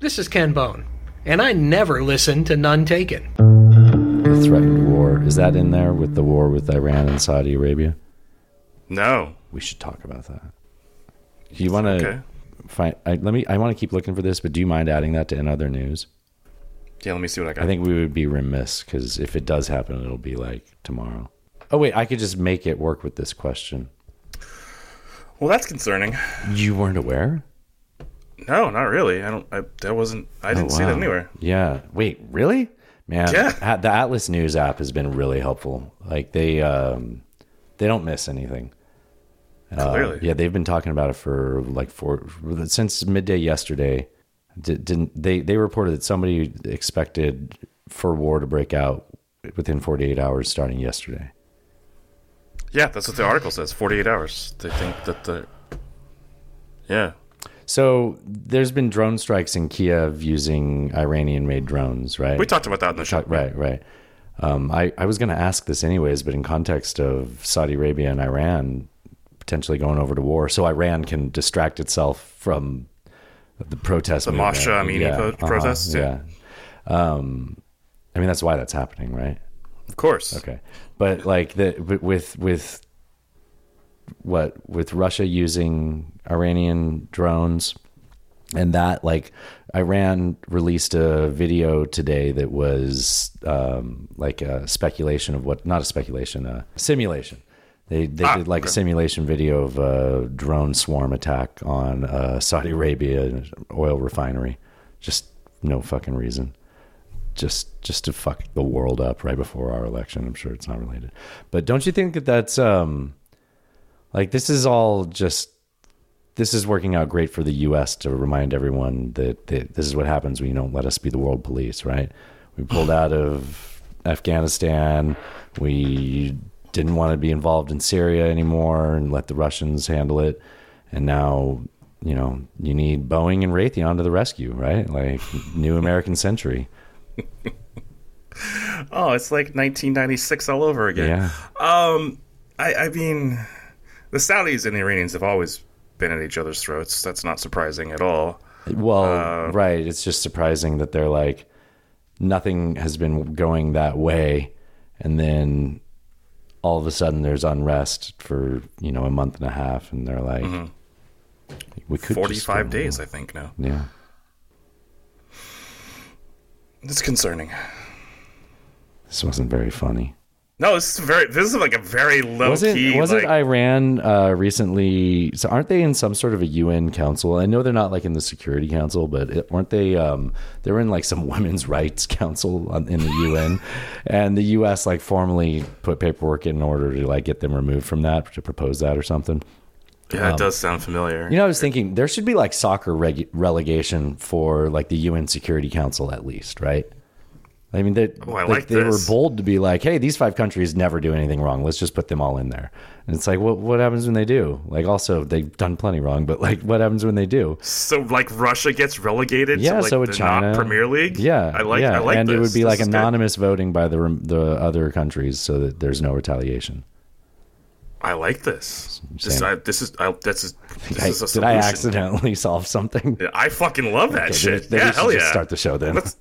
This is Ken Bone, and I never listen to None Taken. The threatened war is that in there with the war with Iran and Saudi Arabia? No. We should talk about that. Do you want to Okay. find? I, let me. I want to keep looking for this, but do you mind adding that to in other news? Yeah, let me see what I got. I think we would be remiss because if it does happen, it'll be like tomorrow. Oh wait, I could just make it work with this question. well, that's concerning. You weren't aware? No, not really. I don't. I, that wasn't. I didn't Oh, see that anywhere. Yeah. Wait, really? Man, Yeah. The Atlas News app has been really helpful. Like they um they don't miss anything. Uh, Clearly. yeah, they've been talking about it for like four since midday yesterday. Did, didn't they? They reported that somebody expected for war to break out within 48 hours starting yesterday. Yeah, that's what the article says. Forty-eight hours. They think that the. Yeah. So there's been drone strikes in Kiev using Iranian-made drones, right? We talked about that in the show. Right, right. Um, I, I was going to ask this anyways, but in context of Saudi Arabia and Iran potentially going over to war, so Iran can distract itself from the protests, The movement. Masha Amini pro- protests, Yeah. yeah. Um, I mean, that's why that's happening, right? Of course. Okay, but like the but with with what with Russia using Iranian drones and that like Iran released a video today that was um, like a speculation of what not a speculation a simulation. They they Ah, did like a simulation video of a drone swarm attack on uh, Saudi Arabia oil refinery. Just no fucking reason just just to fuck the world up right before our election. I'm sure it's not related, but don't you think that that's um like this is all just this is working out great for the U.S. to remind everyone that, that this is what happens when you don't let us be the world police, right? We pulled out of Afghanistan. We didn't want to be involved in Syria anymore and let the Russians handle it. And now, you know, you need Boeing and Raytheon to the rescue, right? Like new American century. Oh, it's like 1996 all over again. Yeah. Um, I, I mean, the Saudis and the Iranians have always been at each other's throats. That's not surprising at all. Well, Uh, right. It's just surprising that they're like, nothing has been going that way. And then all of a sudden there's unrest for, you know, a month and a half. And they're like, we could 45 go- days, I think, now. Yeah. It's concerning. This wasn't very funny. No, this is very. This is like a very low Wasn't key. wasn't like, Iran uh, recently? So aren't they in some sort of a UN council? I know they're not like in the Security Council, but it, weren't they? Um, they were in like some women's rights council on, in the UN, and the U.S. like formally put paperwork in order to like get them removed from that to propose that or something. yeah, it does sound familiar. You know, I was thinking there should be like soccer reg- relegation for like the UN Security Council at least, right? I mean, they, Oh, I like, they were bold to be like, "Hey, these five countries never do anything wrong. Let's just put them all in there." And it's like, what what happens when they do? Like, also they've done plenty wrong, but like, what happens when they do? so like Russia gets relegated. Yeah, to, like, so would the China, not Premier League. Yeah, I like. yeah. I like and it would be This like is good. anonymous voting by the the other countries, so that there's no retaliation. I like this. This, I, this is. I, this is. This I- is a did I accidentally solve something? I fucking love that Okay, shit. then we yeah, hell just yeah. Start the show then. Let's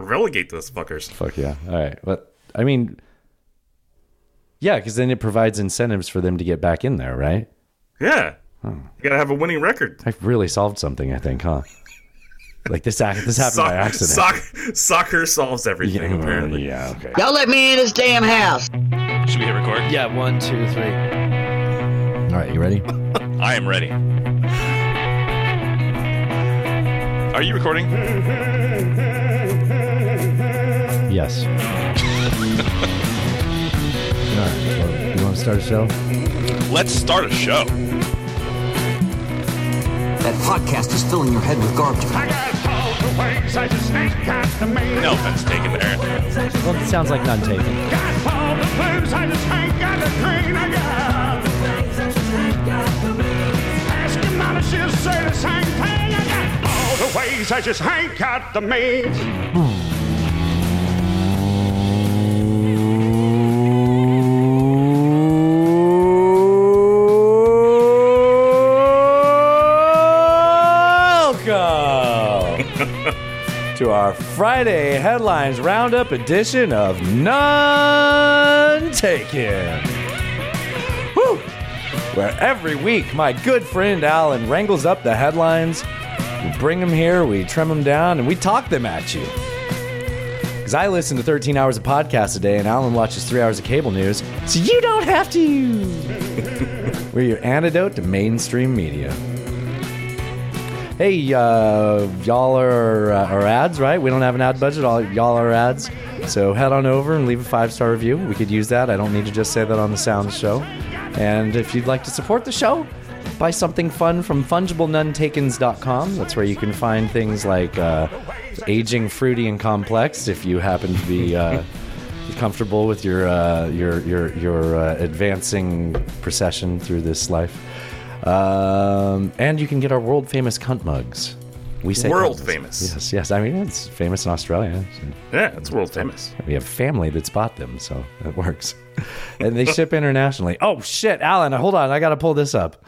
relegate those fuckers. Fuck yeah. All right. But I mean, yeah, because then it provides incentives for them to get back in there, right? Yeah, you gotta have a winning record. I've really solved something, I think, huh? Like this, ac- this happened by accident. Soccer, soccer solves everything. yeah, apparently. yeah, okay. Y'all let me in this damn house. Should we hit record? Yeah, one, two, three. All right, you ready? I am ready. Are you recording? Yes. All right. Well, you want to start a show? Let's start a show. That podcast is filling your head with garbage. I got all the wings, I just ain't got the main. No offense taken there. Well, it sounds like none taken. Got all the blues, I just ain't got the means. Welcome to our Friday headlines roundup edition of None Taken. Woo! Where every week my good friend Alan wrangles up the headlines. We bring them here, we trim them down, and we talk them at you. Because I listen to 13 hours of podcasts a day, and Alan watches three hours of cable news, so you don't have to. We're your antidote to mainstream media. Hey, uh, y'all are, uh, are ads, right? We don't have an ad budget. All, y'all are ads. So head on over and leave a five star review. We could use that. I don't need to just say that on the sound show. And if you'd like to support the show, buy something fun from fungiblenuntakens.com. That's where you can find things like uh, aging fruity and complex if you happen to be. Uh, comfortable with your uh, your your your uh, advancing procession through this life. Um, and you can get our world famous cunt mugs. We say World cunt. famous. Yes, yes. I mean, it's famous in Australia. Yeah, it's world famous. We have family that's bought them, so it works. and they ship internationally. Oh shit, Alan! Hold on, I got to pull this up.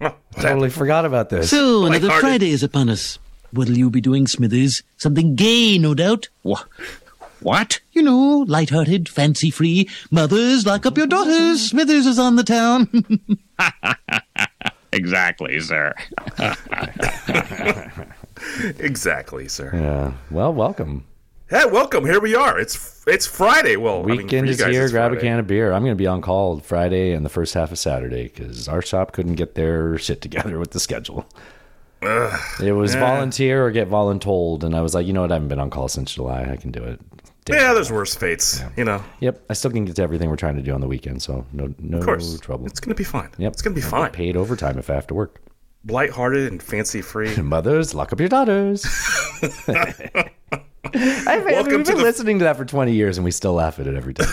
Oh, Totally forgot about this. So, another Lighthearted. Friday is upon us. What'll you be doing, Smithers? Something gay, no doubt. Wha- What? You know, light-hearted, fancy-free. Mothers, lock up your daughters. Smithers is on the town. Exactly, sir. Exactly, sir. yeah. Well, welcome. Hey, welcome. Here we are. It's it's Friday. Well, I mean, Weekend is guys, here. it's Grab a can of beer. I'm going to be on call Friday and the first half of Saturday because our shop couldn't get their shit together with the schedule. it was volunteer or get voluntold, and I was like, you know what? I haven't been on call since July. I can do it. Yeah, there's worse fates. You know, Yep. I still can get to everything we're trying to do on the weekend, so no, no of course, trouble. It's gonna be fine. Yep. It's gonna be I'll fine. Paid overtime if I have to work. Lighthearted and fancy free. Mothers, lock up your daughters. I've, Welcome we've been the- listening to that for 20 years, and we still laugh at it every time.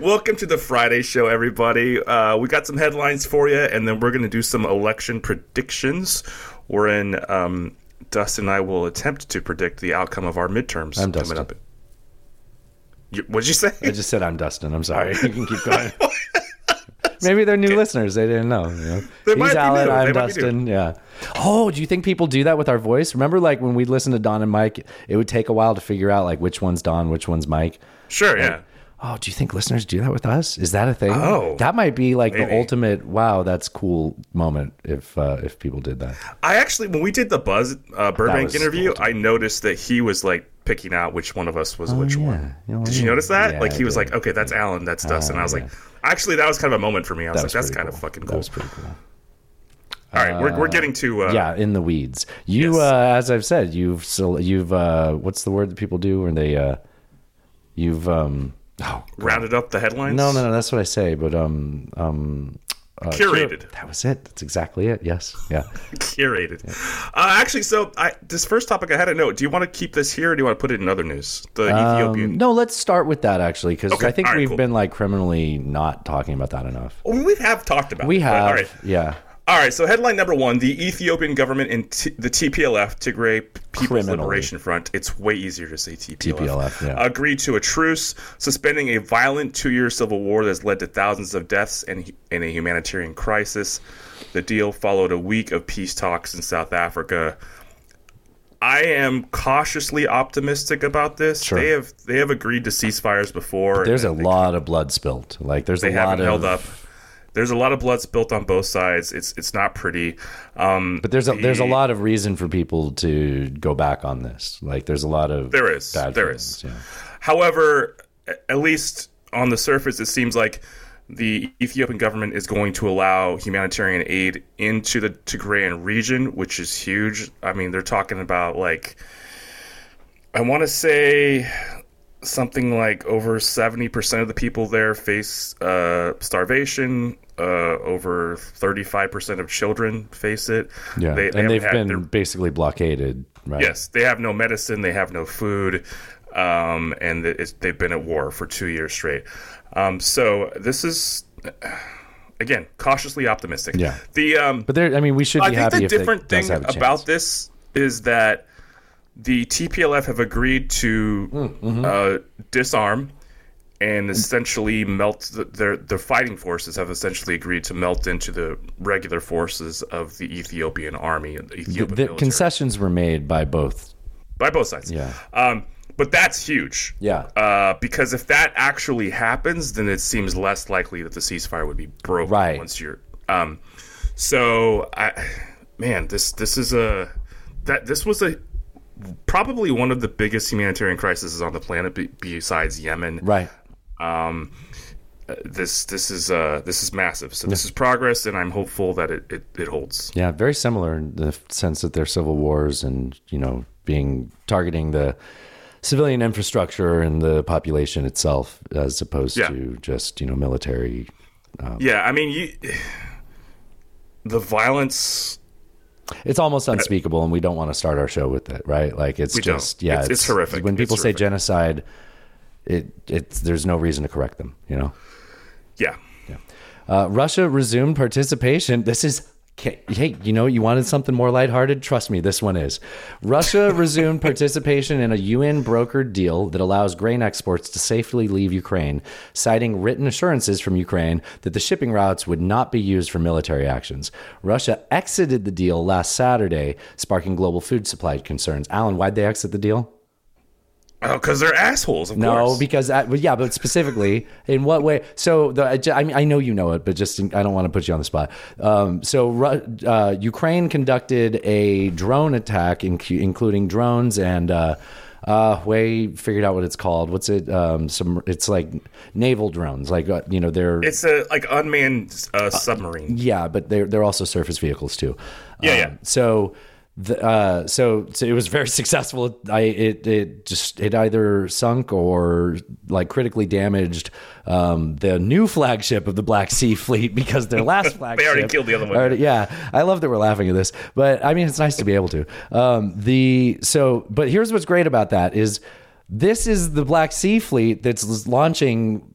Welcome to the Friday show, everybody. Uh, we got some headlines for you, and then we're going to do some election predictions. Wherein um, Dustin and I will attempt to predict the outcome of our midterms I'm coming Dustin. up. What'd you say? I just said I'm Dustin. I'm sorry. You can keep going. Maybe they're new listeners. They didn't know. You know? They might He's Alan. I'm They Dustin. Yeah. Oh, do you think people do that with our voice? Remember, like when we'd listen to Don and Mike, it would take a while to figure out like which one's Don, which one's Mike. Sure, yeah. Oh, do you think listeners do that with us? Is that a thing? Oh, that might be like the ultimate. Wow, that's cool moment if uh, if people did that. I actually, when we did the Buzz uh, Burbank interview. I noticed that he was like picking out which one of us was which Oh, yeah. one. Oh, Did you notice that? Yeah, like he was like, okay, that's Alan, that's Dustin. And I was yeah. like, actually, that was kind of a moment for me. I was That like, was that's kind cool. of fucking That cool. was pretty cool. All right, we're, we're getting to uh, yeah, in the weeds. You, yes. uh, as I've said, you've you've uh, what's the word that people do when they uh, you've um oh rounded up the headlines. no no no that's what I say, but um um uh, Curated. That was it. That's exactly it. Yes. Yeah. curated. Uh, actually, so I, this first topic I had a note. Do you want to keep this here, or do you want to put it in other news? The Ethiopian. Um, no, let's start with that actually, because Okay, I think right, we've cool. been like criminally not talking about that enough. Well, we have talked about. We it, but have, All right. yeah. All right. So headline number one: the Ethiopian government and T- the TPLF, Tigray People's Criminally. Liberation Front. It's way easier to say TPLF. TPLF, yeah. Agreed to a truce, suspending a violent two-year civil war that's led to thousands of deaths and, and a humanitarian crisis. The deal followed a week of peace talks in South Africa. I am cautiously optimistic about this. Sure. They have they have agreed to ceasefires before. There's a lot of blood spilt. Like there's they a lot haven't of held up. There's a lot of blood spilt on both sides. It's it's not pretty. Um, But there's a there's a lot of reason for people to go back on this. Like there's a lot of There is. bad There feelings, is. Yeah. However, at least on the surface, it seems like the Ethiopian government is going to allow humanitarian aid into the Tigrayan region, which is huge. I mean, they're talking about like, I want to say something like over 70% of the people there face uh, starvation. Uh, over 35% of children face it. Yeah, They- they and they've been their- basically blockaded. Right. Yes, they have no medicine, they have no food, um, and it's, they've been at war for two years straight. Um, so this is again cautiously optimistic. Yeah. The um, But there, I mean, we should be I think the if different thing about this is that the TPLF have agreed to Mm-hmm. uh, disarm and essentially melt the, their their fighting forces have essentially agreed to melt into the regular forces of the Ethiopian army and the the, Ethiopian the military. concessions were made by both by both sides. Yeah. Um, but that's huge. Yeah. Uh, because if that actually happens, then it seems less likely that the ceasefire would be broken Right. once you're. Um, so I, man, this this is a that this was a probably one of the biggest humanitarian crises on the planet be, besides Yemen. Right. Um, uh, this this is uh this is massive. So this is progress, and I'm hopeful that it, it, it holds. Yeah, very similar in the sense that they're civil wars and, you know, being targeting the civilian infrastructure and the population itself as opposed Yeah. to just, you know, military. Yeah, I mean, you, the violence. It's almost unspeakable and we don't want to start our show with it, right? Like it's We don't. just yeah, It's- it's horrific. When It's people say horrific. genocide, it it's there's no reason to correct them, you know. Yeah, Uh, Russia resumed participation. This is hey, you know, you wanted something more lighthearted? Trust me, this one is. Russia resumed participation in a UN brokered deal that allows grain exports to safely leave Ukraine, citing written assurances from Ukraine that the shipping routes would not be used for military actions. Russia exited the deal last Saturday, sparking global food supply concerns. Alan, why'd they exit the deal? Oh, because they're assholes. Of No, course. because I, well, yeah, but specifically in what way? So the I mean I know you know it, but just I don't want to put you on the spot. Um, so uh, Ukraine conducted a drone attack, inc- including drones and. Uh, uh, way figured out what it's called. What's it? Um, some it's like naval drones. Like uh, you know, they're it's a like unmanned uh, submarine. yeah, but they're they're also surface vehicles too. Yeah, Um, yeah. So the uh, so so it was very successful. I it it just it either sunk or like critically damaged um, the new flagship of the Black Sea Fleet because their last flagship they already killed the other one. already- yeah, I love that we're laughing at this, but I mean it's nice to be able to. Um, the so but here's what's great about that is this is the Black Sea Fleet that's launching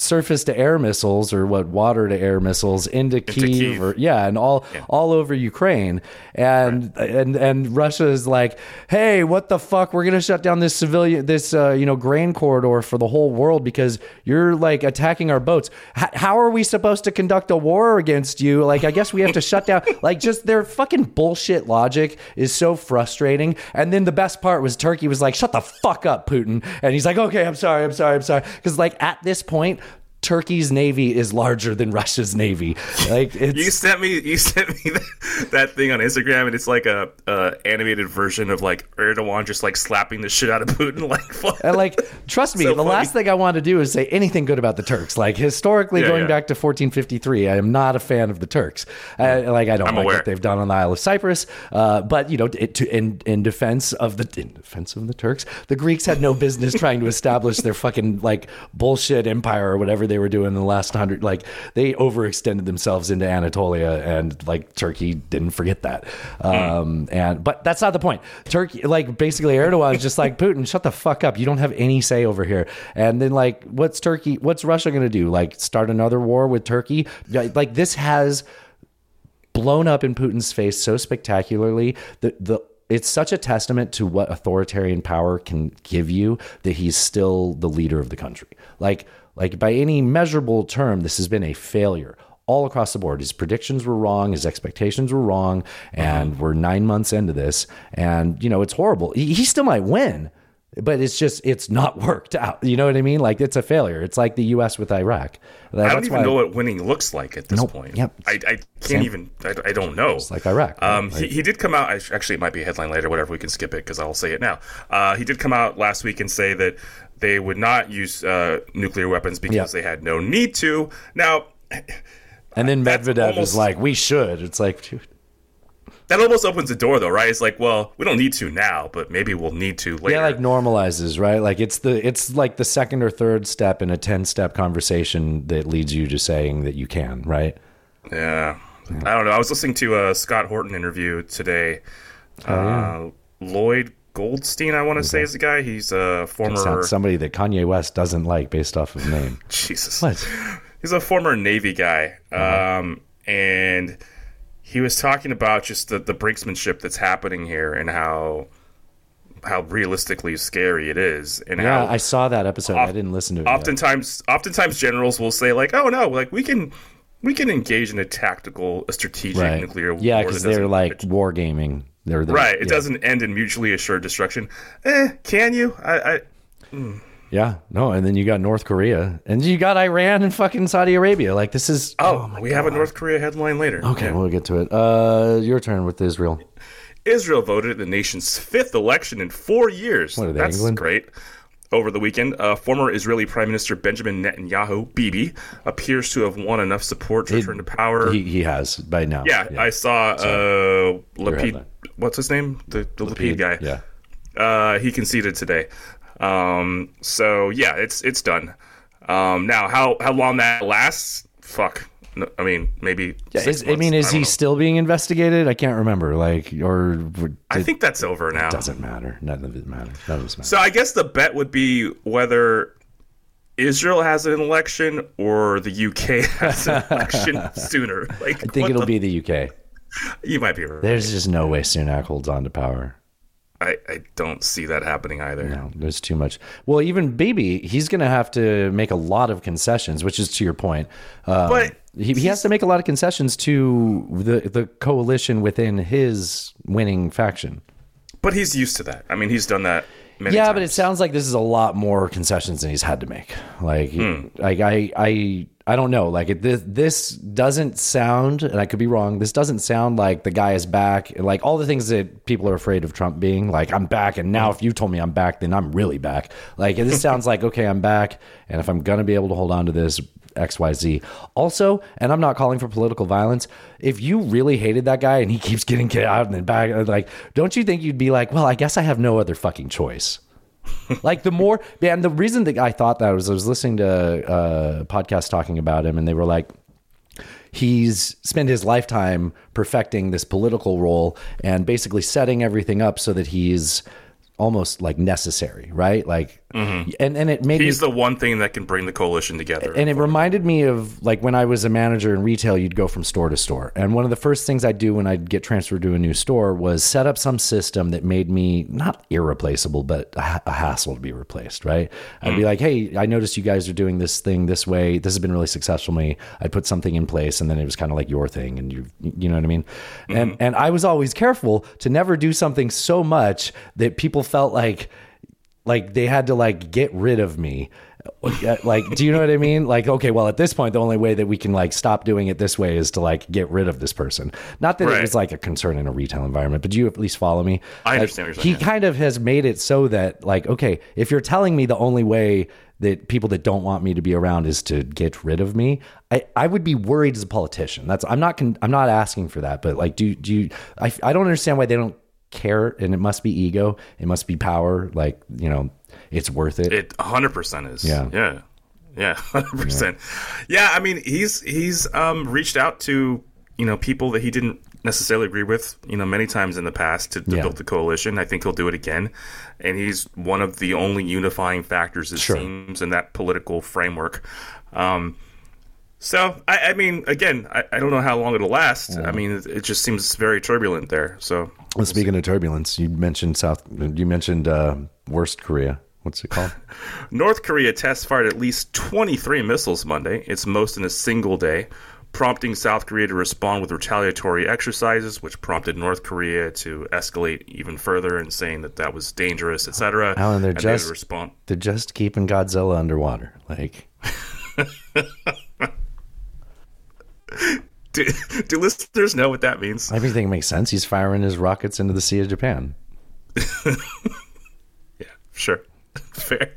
surface to air missiles or what water to air missiles into, Kiev, Kyiv. or yeah and all all over Ukraine. And and and Russia is like hey what the fuck? We're going to shut down this civilian this uh, you know grain corridor for the whole world because you're like attacking our boats. H- how are we supposed to conduct a war against you? Like I guess we have to shut down. Like just their fucking bullshit logic is so frustrating. And then the best part was Turkey was like shut the fuck up Putin. And he's like okay I'm sorry I'm sorry I'm sorry. Cuz like at this point Turkey's navy is larger than Russia's navy. Like it's You sent me you sent me that, that thing on Instagram, and it's like a, a animated version of like Erdogan just like slapping the shit out of Putin. Like, and like trust me, So the funny. last thing I want to do is say anything good about the Turks. Like historically, Yeah, going yeah. back to 1453, I am not a fan of the Turks. I, like I don't I'm like aware. what they've done on the Isle of Cyprus. Uh, but you know, it, to, in in defense of the in defense of the Turks, the Greeks had no business trying to establish their fucking like bullshit empire or whatever they were doing in the last hundred. Like they overextended themselves into Anatolia, and like Turkey didn't forget that. Um, and but that's not the point. Turkey, like basically Erdogan is just like Putin, shut the fuck up. You don't have any say over here. And then like, what's Turkey? What's Russia going to do? Like start another war with Turkey? Like this has blown up in Putin's face so spectacularly that the it's such a testament to what authoritarian power can give you that he's still the leader of the country. Like like by any measurable term, this has been a failure all across the board. His predictions were wrong, his expectations were wrong, and we're nine months into this, and you know it's horrible. He, he still might win, but it's just it's not worked out. You know what I mean? Like it's a failure. It's like the U.S. with Iraq. I don't even know what winning looks like at this Nope. point. Yep. I, I can't Same. even. I, I don't know. It's like Iraq. Um, right? he, he did come out. Actually, it might be a headline later. Whatever. We can skip it because I'll say it now. Uh, he did come out last week and say that they would not use uh, nuclear weapons because Yeah. they had no need to. Now, and then Medvedev almost- is like, "We should." It's like, dude, that almost opens the door, though, right? It's like, well, we don't need to now, but maybe we'll need to later. Yeah, like normalizes, right? Like it's the it's like the second or third step in a ten step conversation that leads you to saying that you can, right? Yeah. I don't know. I was listening to a Scott Horton interview today. Oh, uh, Lloyd Goldstein, I want to say, is the guy. He's a former. Somebody that Kanye West doesn't like based off of his name. Jesus. What? He's a former Navy guy. Um, and he was talking about just the, the brinksmanship that's happening here and how how realistically scary it is and Yeah, I saw that episode. I didn't listen to it. yet. oftentimes oftentimes generals will say like oh no like we can we can engage in a tactical a strategic right? nuclear yeah, war Yeah, because they're like wargaming. They're, they're- Right. It yeah. doesn't end in mutually assured destruction. Eh, can you? I, I Yeah, no, and then you got North Korea, and you got Iran and fucking Saudi Arabia. Like this is. Oh, we have a North Korea headline later. Okay, we'll get to it. Uh, your turn with Israel. Israel voted in the nation's fifth election in four years. What are they, That's England? great. Over the weekend, uh, former Israeli Prime Minister Benjamin Netanyahu, Bibi, appears to have won enough support to return to power. He he has by now. yeah, I saw uh, Lapid. What's his name? The, the Lapid, guy. Yeah. Uh, he conceded today. Um, so yeah, it's it's done. Um, now, how how long that lasts? Fuck. No, I mean, maybe. Yeah, is, I mean, is don't he know. still being investigated? I can't remember. Like, or did, I think that's over now. doesn't matter. None of it matters. None of this matters. So I guess the bet would be whether Israel has an election or the UK has an election sooner. Like, I think it'll be the UK. You might be right. There's just no way Sunak holds on to power. I, I don't see that happening either. No, there's too much. Well, even Bibi, he's going to have to make a lot of concessions, which is to your point. Um, But he, he has to make a lot of concessions to the the coalition within his winning faction. But he's used to that. I mean, he's done that many yeah, times. but it sounds like this is a lot more concessions than he's had to make. Like, Hmm. like I, I, I don't know. Like it, this, this doesn't sound, and I could be wrong. This doesn't sound like the guy is back. Like all the things that people are afraid of Trump being. Like I'm back, and now if you told me I'm back, then I'm really back. Like this sounds like okay, I'm back, and if I'm gonna be able to hold on to this. XYZ. Also, and I'm not calling for political violence. If you really hated that guy and he keeps getting out and back, like, don't you think you'd be like, well, I guess I have no other fucking choice? like the more and the reason that I thought that was I was listening to uh, a podcast talking about him and they were like he's spent his lifetime perfecting this political role and basically setting everything up so that he's almost like necessary right? Like Mm-hmm. and and it made me the one thing that can bring the coalition together. and it reminded me of like when I was a manager in retail, you'd go from store to store. And one of the first things I'd do when I'd get transferred to a new store was set up some system that made me not irreplaceable, but a, a hassle to be replaced, right? I'd be mm. like, hey, I noticed you guys are doing this thing this way. This has been really successful for me. I'd put something in place and then it was kind of like your thing. And you, you know what I mean? And, mm-hmm. and I was always careful to never do something so much that people felt like, like they had to like get rid of me. Uh, like do you know what i mean? Like okay well at this point the only way that we can like stop doing it this way is to like get rid of this person. Not that it Right. was like a concern in a retail environment but do you at least follow me? I Like, understand what you're he saying, kind of has made it so that like okay if you're telling me the only way that people that don't want me to be around is to get rid of me i, I would be worried as a politician. That's i'm not con- i'm not asking for that but like do do you I, I don't understand why they don't care and it must be ego it must be power like you know it's worth it, It 100% is. Yeah. Yeah. Yeah, 100%. Yeah. I mean, he's he's um reached out to, you know, people that he didn't necessarily agree with, you know, many times in the past to, to Yeah. build the coalition. I think he'll do it again. And he's one of the only unifying factors it Sure. seems in that political framework. Um so I, I mean, again, I, I don't know how long it'll last. I mean, it, it just seems very turbulent there. So Well, speaking of turbulence, you mentioned South. You mentioned uh, worst Korea. What's it called? North Korea test fired at least 23 missiles Monday, its most in a single day, prompting South Korea to respond with retaliatory exercises, which prompted North Korea to escalate even further and saying that that was dangerous, etc. Alan, they're and just- they respond. They're just keeping Godzilla underwater. Like, Do, do listeners know what that means? everything makes sense. He's firing his rockets into the Sea of Japan. Yeah, sure, fair.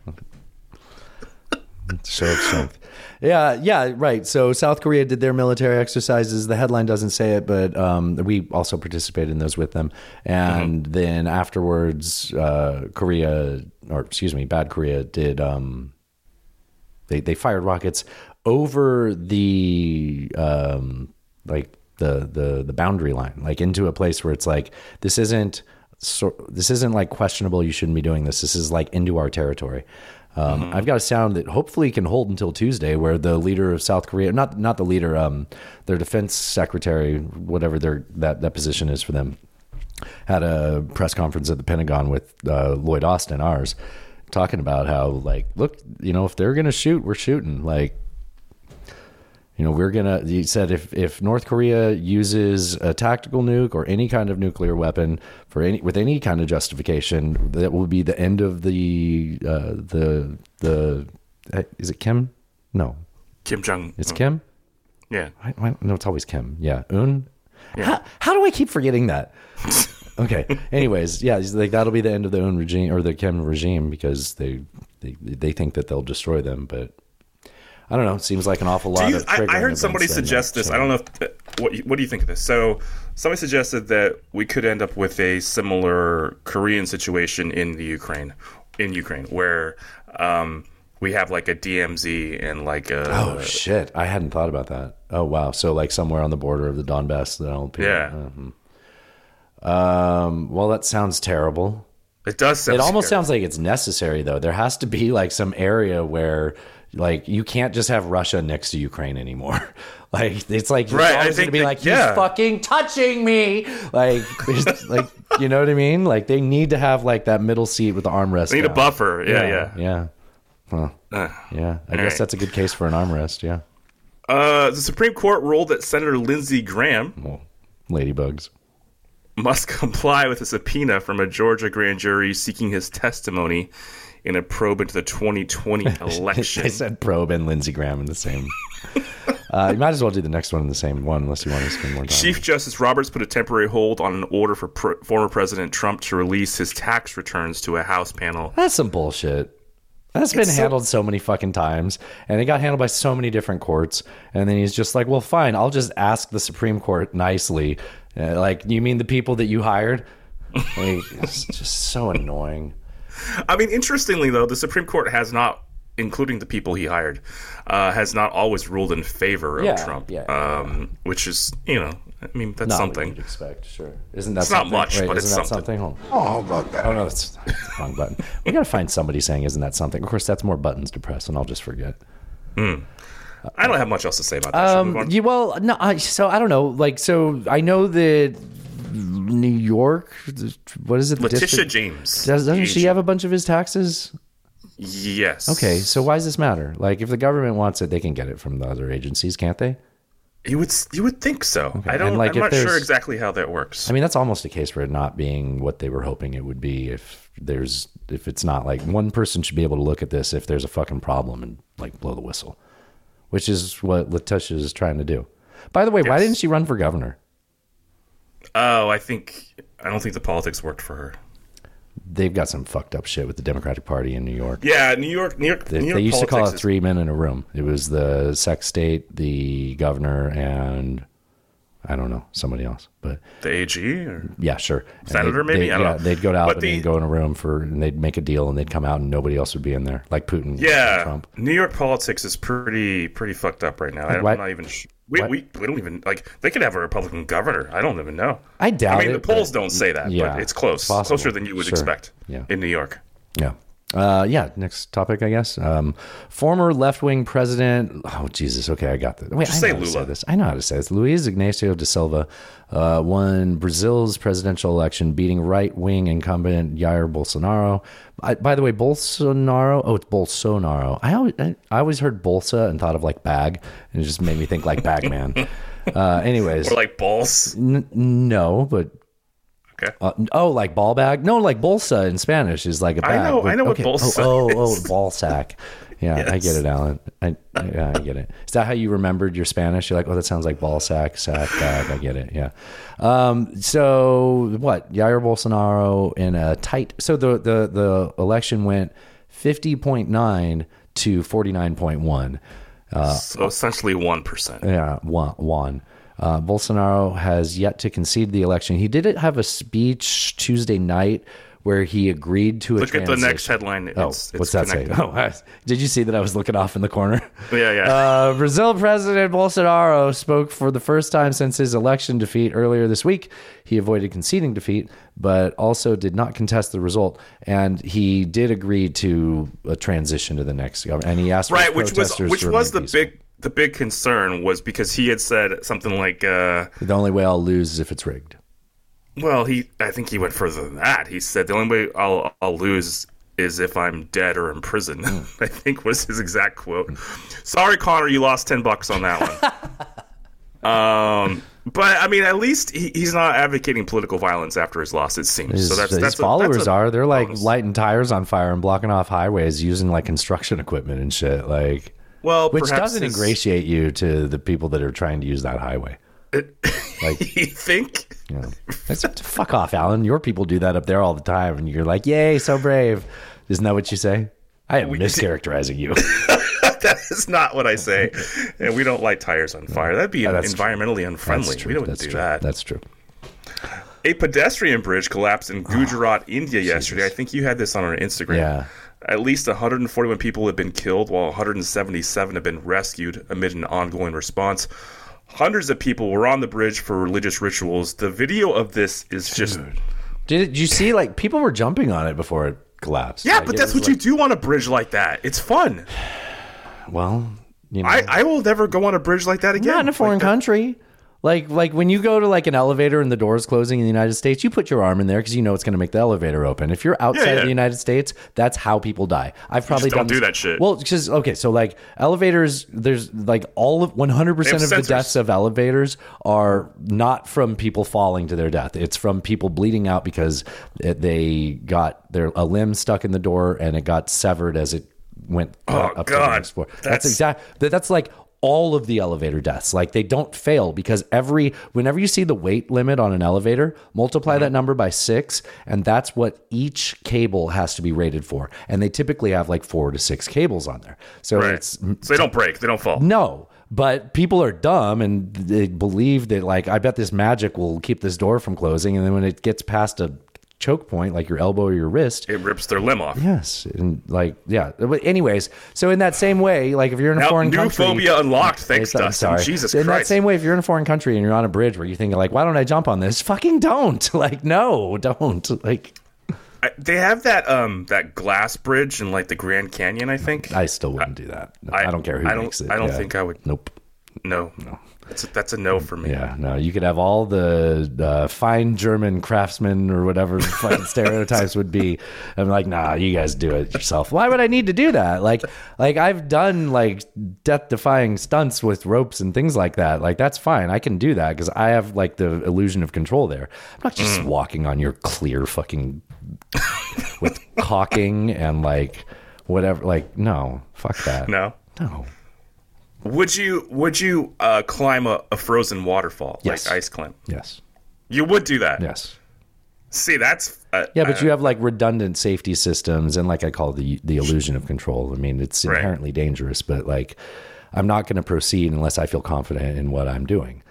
Show of strength. Yeah, yeah, right. So South Korea did their military exercises. The headline doesn't say it, but um, we also participated in those with them. And then afterwards, uh, Korea, or excuse me, Bad Korea did. Um, they they fired rockets over the um, like the the the boundary line, like into a place where it's like this isn't so this isn't like questionable. You shouldn't be doing this. This is like into our territory. Um, I've got a sound that hopefully can hold until Tuesday, where the leader of South Korea, not not the leader, um, their defense secretary, whatever their that that position is for them, had a press conference at the Pentagon with uh, Lloyd Austin, ours, talking about how like, look, you know, if they're gonna shoot, we're shooting. Like, You know, we're gonna. He said if if North Korea uses a tactical nuke or any kind of nuclear weapon for any with any kind of justification, that will be the end of the uh, the the. uh, Is it Kim? No, Kim Jong. it's Kim. Yeah. I, I, no, it's always Kim. Yeah, Un. How, how do I keep forgetting that? okay. Anyways, yeah, like that'll be the end of the Un regime or the Kim regime because they they they think that they'll destroy them, but. I don't know. It seems like an awful lot you, of. I, I heard somebody suggest this. I don't know if what what do you think of this? So somebody suggested that we could end up with a similar Korean situation in the Ukraine, in Ukraine, where um, we have like a DMZ and like a Oh shit! I hadn't thought about that. Oh wow! So like somewhere on the border of the Donbass, the LP. Yeah. Um. Well, that sounds terrible. it does sound It almost scary. sounds like it's necessary though. There has to be like some area where like you can't just have Russia next to Ukraine anymore. Like it's like Right, I think gonna be like yeah. he's fucking touching me. Like like you know what I mean? Like they need to have like that middle seat with the armrest. They need a buffer. Yeah, yeah. yeah. Huh. Uh, Yeah, I All guess right. that's a good case for an armrest. Yeah, Uh, the Supreme Court ruled that Senator Lindsey Graham well, ladybugs. must comply with a subpoena from a Georgia grand jury seeking his testimony in a probe into the 2020 election. I said probe and Lindsey Graham in the same. uh, you might as well do the next one in the same one, unless you want to spend more time. Chief Justice Roberts put a temporary hold on an order for pr- former President Trump to release his tax returns to a House panel. That's some bullshit. That's been It's so- handled so many fucking times, and it got handled by so many different courts. And then he's just like, "Well, fine, I'll just ask the Supreme Court nicely." Uh, like, you mean the people that you hired? Like, it's just so annoying. I mean, interestingly, though, the Supreme Court has not, including the people he hired, uh, has not always ruled in favor of Yeah, Trump. yeah, yeah, um, Which is, you know, I mean, that's Not what something. you'd expect, sure. Isn't that It's not much, Wait, but it's isn't that something. something? Oh, how about that? Oh no, that's, that's the wrong button. We gotta find somebody saying, "Isn't that something?" Of course, that's more buttons to press, and I'll just forget. I don't have much else to say about that. Should we Um, yeah, well, no. I, so I don't know. Like, so I know that New York. What is it? the Letitia district- James. Does, doesn't she have a bunch of his taxes? Yes. Okay, so why does this matter? Like, if the government wants it, they can get it from the other agencies, can't they? You would you would think so. I don't. And, like, I'm not sure exactly how that works. I mean, that's almost a case for it not being what they were hoping it would be. If there's, if it's not like one person should be able to look at this if there's a fucking problem and like blow the whistle, which is what Letitia is trying to do. By the way, why didn't she run for governor? Oh, I think I don't think the politics worked for her. They've got some fucked up shit with the Democratic Party in New York. Yeah, New York, New York. They, New York they used to call it is- three men in a room. It was the sex state, the governor, and I don't know somebody else. But the AG. Or? yeah, sure. Senator, they- maybe? they- I don't yeah, know. they'd go to Albany the- and go in a room for, and they'd make a deal, and they'd come out, and nobody else would be in there, like Putin. and Yeah, Trump. New York politics is pretty pretty fucked up right now. Why- I'm not even. Sh- we, we we don't even like. They could have a Republican governor. I don't even know. I doubt I mean, it, the polls don't say that, yeah, but it's close, it's closer than you would Sure. expect. Yeah. in New York. Yeah. Uh, yeah. Next topic, I guess. Um, former left-wing president. Oh Jesus. Okay, I got this. Wait, Just I say know how to say Lula. this. I know how to say this. Luiz Ignacio da Silva uh, won Brazil's presidential election, beating right-wing incumbent Jair Bolsonaro. I, by the way, Bolsonaro. Oh, it's Bolsonaro. I always, I, I always heard Bolsa and thought of like bag, and it just made me think like Bagman. uh, anyways, Or like balls. n- no, but Okay. uh, oh, like ball bag? No, like bolsa in Spanish is like a bag. I know- I know what bolsa Oh, oh, is. oh, ball sack. Yeah, I get it, Alan. I, yeah, I get it. Is that how you remembered your Spanish? You're like, oh, that sounds like ball sack, sack, bag. I get it. Yeah. Um, so what? Jair Bolsonaro in a tight. So the the the election went fifty point nine to forty nine point one. so essentially one percent. Yeah, one. won. Uh, Bolsonaro has yet to concede the election. He did have a speech Tuesday night where he agreed to a Look at the next headline. It's, Oh, it's what's that say? Oh, I- did you see that I was looking off in the corner? Yeah, yeah. Uh, Brazil President Bolsonaro spoke for the first time since his election defeat earlier this week. He avoided conceding defeat, but also did not contest the result. And he did agree to a transition to the next government. And he asked for right, which was which was the peaceful. big the big concern was because he had said something like, uh, The only way I'll lose is if it's rigged. well, he I think he went further than that. He said the only way I'll I'll lose is if I'm dead or in prison. I think was his exact quote. Sorry, Connor, you lost ten bucks on that one. um, but I mean, at least he, he's not advocating political violence after his loss. It seems His, so. That's his that's a- followers that's a are. They're like bonus. lighting tires on fire and blocking off highways using like construction equipment and shit. Like, well, which doesn't his- ingratiate you to the people that are trying to use that highway. like, You think? you know, fuck off, Alan. Your people do that up there all the time, and you're like, "Yay, so brave!" Isn't that what you say? I am mischaracterizing you. that is not what I say. And we don't light tires on fire. That'd be Yeah, that's true. environmentally unfriendly. We don't That's do true. that. That's true. A pedestrian bridge collapsed in oh, Gujarat, India yesterday. I think you had this on our Instagram. Yeah. At least 141 people have been killed, while 177 have been rescued amid an ongoing response. Hundreds of people were on the bridge for religious rituals. The video of this is just. Did, did you see like people were jumping on it before it collapsed? Yeah, Like, but that's what you do on a bridge like that. It's fun. Well, you know, I, I will never go on a bridge like that again. not in a foreign Like that- country. Like like when you go to like an elevator and the door's closing in the United States, you put your arm in there because you know it's going to make the elevator open. If you're outside yeah. of the United States, that's how people die. I've probably don't done do this- that shit. Well, because okay, so like elevators, there's like all of 100 percent of the deaths of elevators are not from people falling to their death. It's from people bleeding out because it, they got their a limb stuck in the door and it got severed as it went Oh, up to the God. next floor. That's, That's- exact. That's like all of the elevator deaths. Like they don't fail because every whenever you see the weight limit on an elevator, multiply Mm-hmm. that number by six, and that's what each cable has to be rated for. And they typically have like four to six cables on there. So Right. it's So they don't break. They don't fall. no, but people are dumb and they believe that like I bet this magic will keep this door from closing, and then when it gets past a choke point, like your elbow or your wrist, It rips their limb off. yes, and like yeah. But anyways, so in that same way, like if you're in a Now, foreign new country, phobia unlocked. Thanks, Dustin. sorry. Jesus in that same way, if you're in a foreign country and you're on a bridge where you're thinking like, why don't I jump on this? Fucking don't. Like, no, don't. Like, I, they have that um that glass bridge in like the Grand Canyon. I think. I still wouldn't do that. I, don't care who I don't. makes it. I don't Yeah. think I would. Nope. No. No. That's a, that's a no for me. Yeah, no. You could have all the uh, fine German craftsmen or whatever fucking stereotypes would be. I'm like, nah, you guys do it yourself. Why would I need to do that? Like, like I've done like death-defying stunts with ropes and things like that. Like, that's fine. I can do that because I have like the illusion of control there. I'm not Mm. just walking on your clear fucking with caulking and like whatever. Like, no, fuck that. No. no. Would you Would you uh, climb a, a frozen waterfall Yes. like ice climb? Yes. You would do that. Yes. See, that's uh, Yeah, but uh, you have like redundant safety systems and like I call it the the illusion of control. I mean, it's Right. inherently dangerous, but like I'm not going to proceed unless I feel confident in what I'm doing.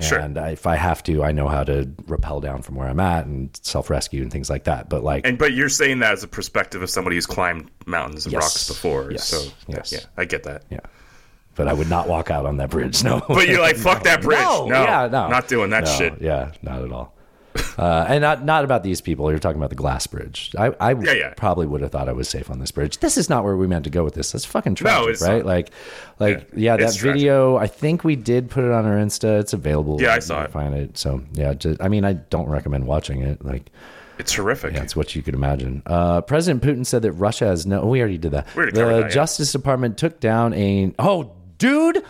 Sure. And I, if I have to, I know how to rappel down from where I'm at and self rescue and things like that. But like, And but you're saying that as a perspective of somebody who's climbed mountains and Yes. rocks before. Yes. So Yes. yeah, I get that. yeah, but I would not walk out on that bridge. No, But you're like, fuck that bridge. No, No, yeah, no, not doing that No, shit. Yeah, not at all. Uh, and not not about these people. You're talking about the glass bridge. I, I Yeah, yeah. probably would have thought I was safe on this bridge. This is not where we meant to go with this. That's fucking tragic, it's right? not. Like, like yeah, it's that tragic. video. I think we did put it on our Insta. It's available. Yeah, I saw can it. Find it. So yeah, just, I mean, I don't recommend watching it. Like, It's horrific. that's what you could imagine. Uh, President Putin said that Russia has no. We already did that. The that, yeah. Justice Department took down a. Oh, dude.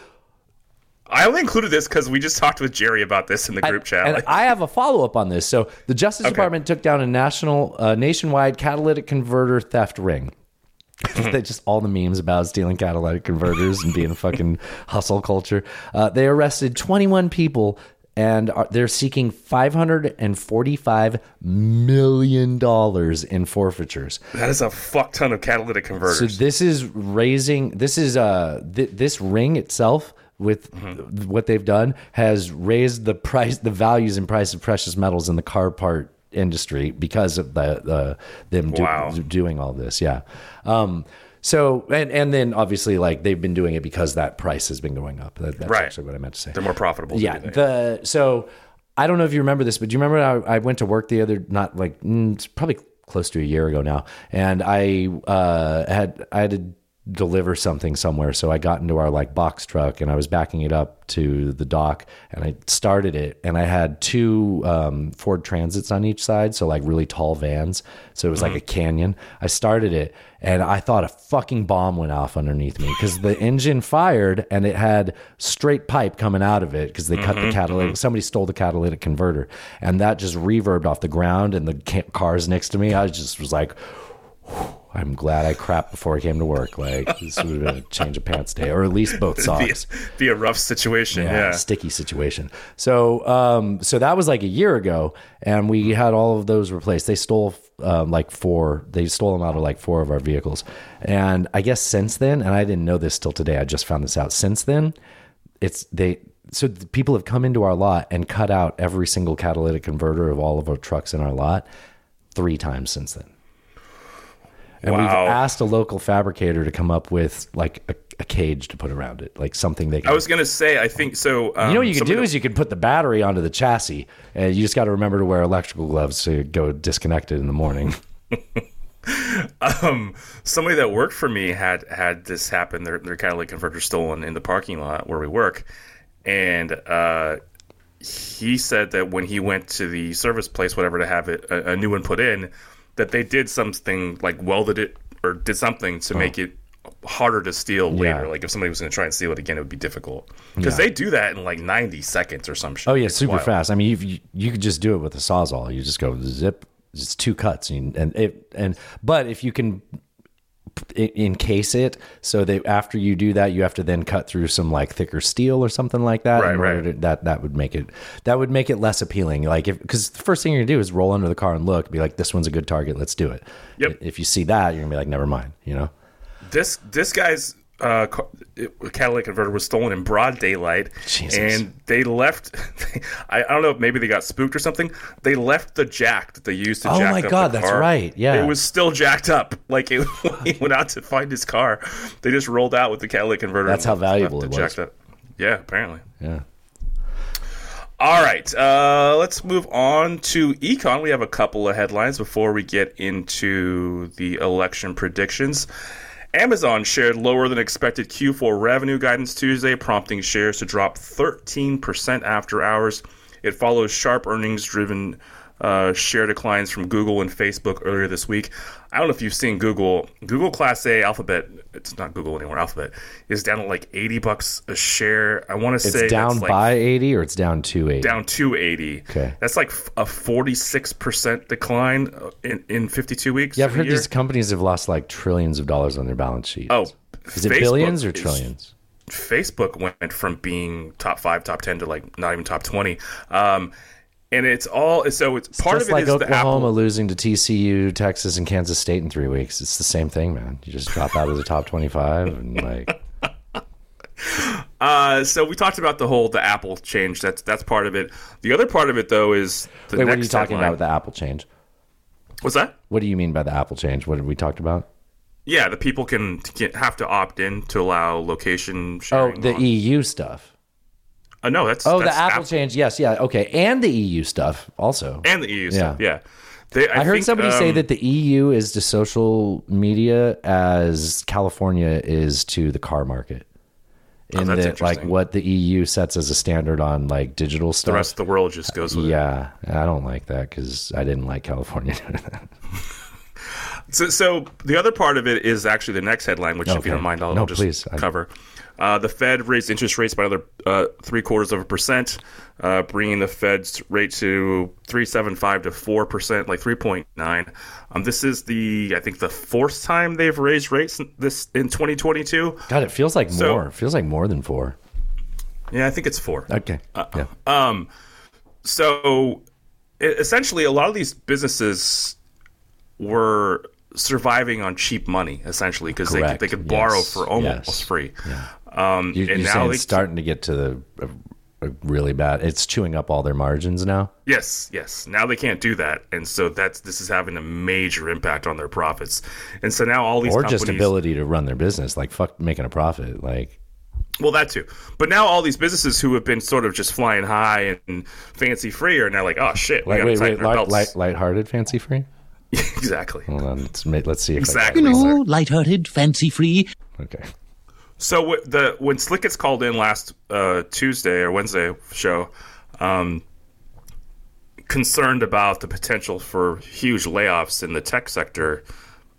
I only included this because we just talked with Jerry about this in the group chat. And I have a follow up on this. So the Justice Department took down a national, uh, nationwide catalytic converter theft ring. they just all the memes about stealing catalytic converters and being a fucking hustle culture. Uh, they arrested 21 people and are, they're seeking 545 million dollars in forfeitures. that is a fuck ton of catalytic converters. So this is raising. This is uh th- this ring itself with Mm-hmm. what they've done has raised the price, the values and price of precious metals in the car part industry because of the, the them do, Wow. doing all this. Yeah. Um. So and and then obviously like they've been doing it because that price has been going up. That, that's Right. actually what I meant to say. They're more profitable. Yeah, the so I don't know if you remember this, but do you remember I, I went to work the other not like mm, it's probably close to a year ago now, and I uh, had I had deliver something somewhere. So I got into our like box truck and I was backing it up to the dock and I started it and I had two um, Ford Transits on each side. So like really tall vans. So it was like mm-hmm. a canyon. I started it and I thought a fucking bomb went off underneath me because the engine fired and it had straight pipe coming out of it because they cut the mm-hmm, catalytic. Mm-hmm. Somebody stole the catalytic converter and that just reverbed off the ground and the ca- cars next to me. I just was like, I'm glad I crapped before I came to work. Like this would have been a change of pants day, or at least both be, socks. be a rough situation. Yeah. sticky situation. So, um, so that was like a year ago, and we had all of those replaced. They stole um, like four. They stole them out of like four of our vehicles, and I guess since then, and I didn't know this till today. I just found this out. Since then, it's they. So the people have come into our lot and cut out every single catalytic converter of all of our trucks in our lot three times since then. And we've asked a local fabricator to come up with like a, a cage to put around it, like something they can. I was gonna say, I think so. Um, you know what you can do the- is you can put the battery onto the chassis, and you just got to remember to wear electrical gloves to go disconnect it in the morning. um, somebody that worked for me had had this happen. Their their catalytic converter stolen in the parking lot where we work, and uh, he said that when he went to the service place, whatever, to have it a, a new one put in, that they did something like welded it or did something to make it harder to steal later. Like if somebody was going to try and steal it again, it would be difficult because they do that in like ninety seconds or some shit. Oh yeah, It's super wild. fast. I mean, you, you could just do it with a sawzall. You just go zip, it's two cuts, and and it and but if you can encase it so that after you do that, you have to then cut through some like thicker steel or something like that. Right, right. to- that that would make it that would make it less appealing. Like if because the first thing you're gonna do is roll under the car and look, be like, this one's a good target, let's do it. Yep. If you see that, you're gonna be like, never mind. You know. this this guy's uh, catalytic converter was stolen in broad daylight, Jesus. and they left. I, I don't know if maybe they got spooked or something. They left the jack that they used to. Jack up. Oh my God, that's right, yeah. it was still jacked up. Like it, he went out to find his car, they just rolled out with the catalytic converter. That's how valuable it was. Up. Yeah, apparently. Yeah. All right, uh, let's move on to econ. We have a couple of headlines before we get into the election predictions. Amazon shared lower than expected Q4 revenue guidance Tuesday, prompting shares to drop 13% after hours. It follows sharp earnings driven uh, share declines from Google and Facebook earlier this week. I don't know if you've seen Google. Google Class A Alphabet, it's not Google anymore, Alphabet, is down to like 80 bucks a share. I want to say It's down like by eighty or it's down to eighty. down to 80. Okay. That's like a 46% decline uh, in, in 52 weeks. Yeah, I've heard year. these companies have lost like trillions of dollars on their balance sheet. Oh, is it Facebook billions or is- trillions? Facebook went from being top five, top 10 to like not even top 20. Um, and it's all, so it's part Just of it like is the Oklahoma Apple. losing to TCU, Texas, and Kansas State in three weeks. It's the same thing, man. You just drop out of the top twenty-five, and like, Uh, so we talked about the whole, the Apple change. That's, that's part of it. The other part of it though is the wait, next what are you talking headline. about with the Apple change? What's that? What do you mean by the Apple change? What did we talked about? Yeah, the people can have to opt in to allow location Sharing Oh, the on- EU stuff. Uh, no, that's Oh, that's the Apple change. Yes, yeah, okay, and the EU stuff also. and the EU stuff. Yeah, They, I, heard think, somebody say um, that the EU is to social media as California is to the car market. In Oh, that's that, like, what the EU sets as a standard on like digital stuff, the rest of the world just goes with it. yeah, I don't like that because I didn't like California doing that. So, so the other part of it is actually the next headline, which, if you don't mind, I'll, No, I'll just please. I- cover. Uh, the Fed raised interest rates by another uh, three quarters of a percent, uh, bringing the Fed's rate to three seven five to four percent, like three point nine. Um, this is the I think the fourth time they've raised rates in- this in twenty twenty two. God, it feels like So- more. It feels like more than four. Yeah, I think it's four. Okay. Uh, yeah. Um, so e- essentially, a lot of these businesses were surviving on cheap money, essentially, because they could, they could borrow Yes. for almost Yes. free. Um, You, and you're now saying it's starting to get to the a, a really bad. It's chewing up all their margins now. Yes, yes. Now they can't do that, and so that's this is having a major impact on their profits. And so now all these or companies, just ability to run their business. Like fuck making a profit. Like well, that too. But now all these businesses who have been sort of just flying high and fancy free are now like, oh shit, we wait, got to wait, tighten wait our light, belts. light, lighthearted, fancy free. exactly. Hold on. Let's, let's see if Exactly. You I got know, light-hearted, fancy-free. Okay. So the when Slick gets called in last uh, Tuesday or Wednesday show, um, concerned about the potential for huge layoffs in the tech sector,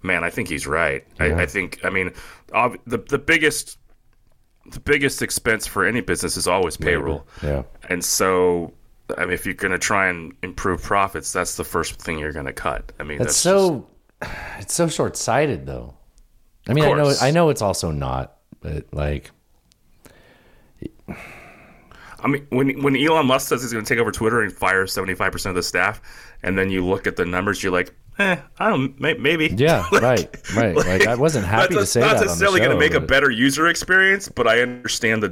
man, I think he's right. I, I think I mean ob- the the biggest the biggest expense for any business is always payroll. Yeah. And so, I mean, if you're going to try and improve profits, that's the first thing you're going to cut. I mean, That's that's, so. It's so short sighted, though. I mean, I know. I know it's also not, but like, I mean, when when Elon Musk says he's going to take over Twitter and fire seventy five percent of the staff, and then you look at the numbers, you're like, eh, I don't, may, maybe. yeah, right, right. Like, I wasn't happy not, to say not that. the necessarily going to make a better user experience, but I understand the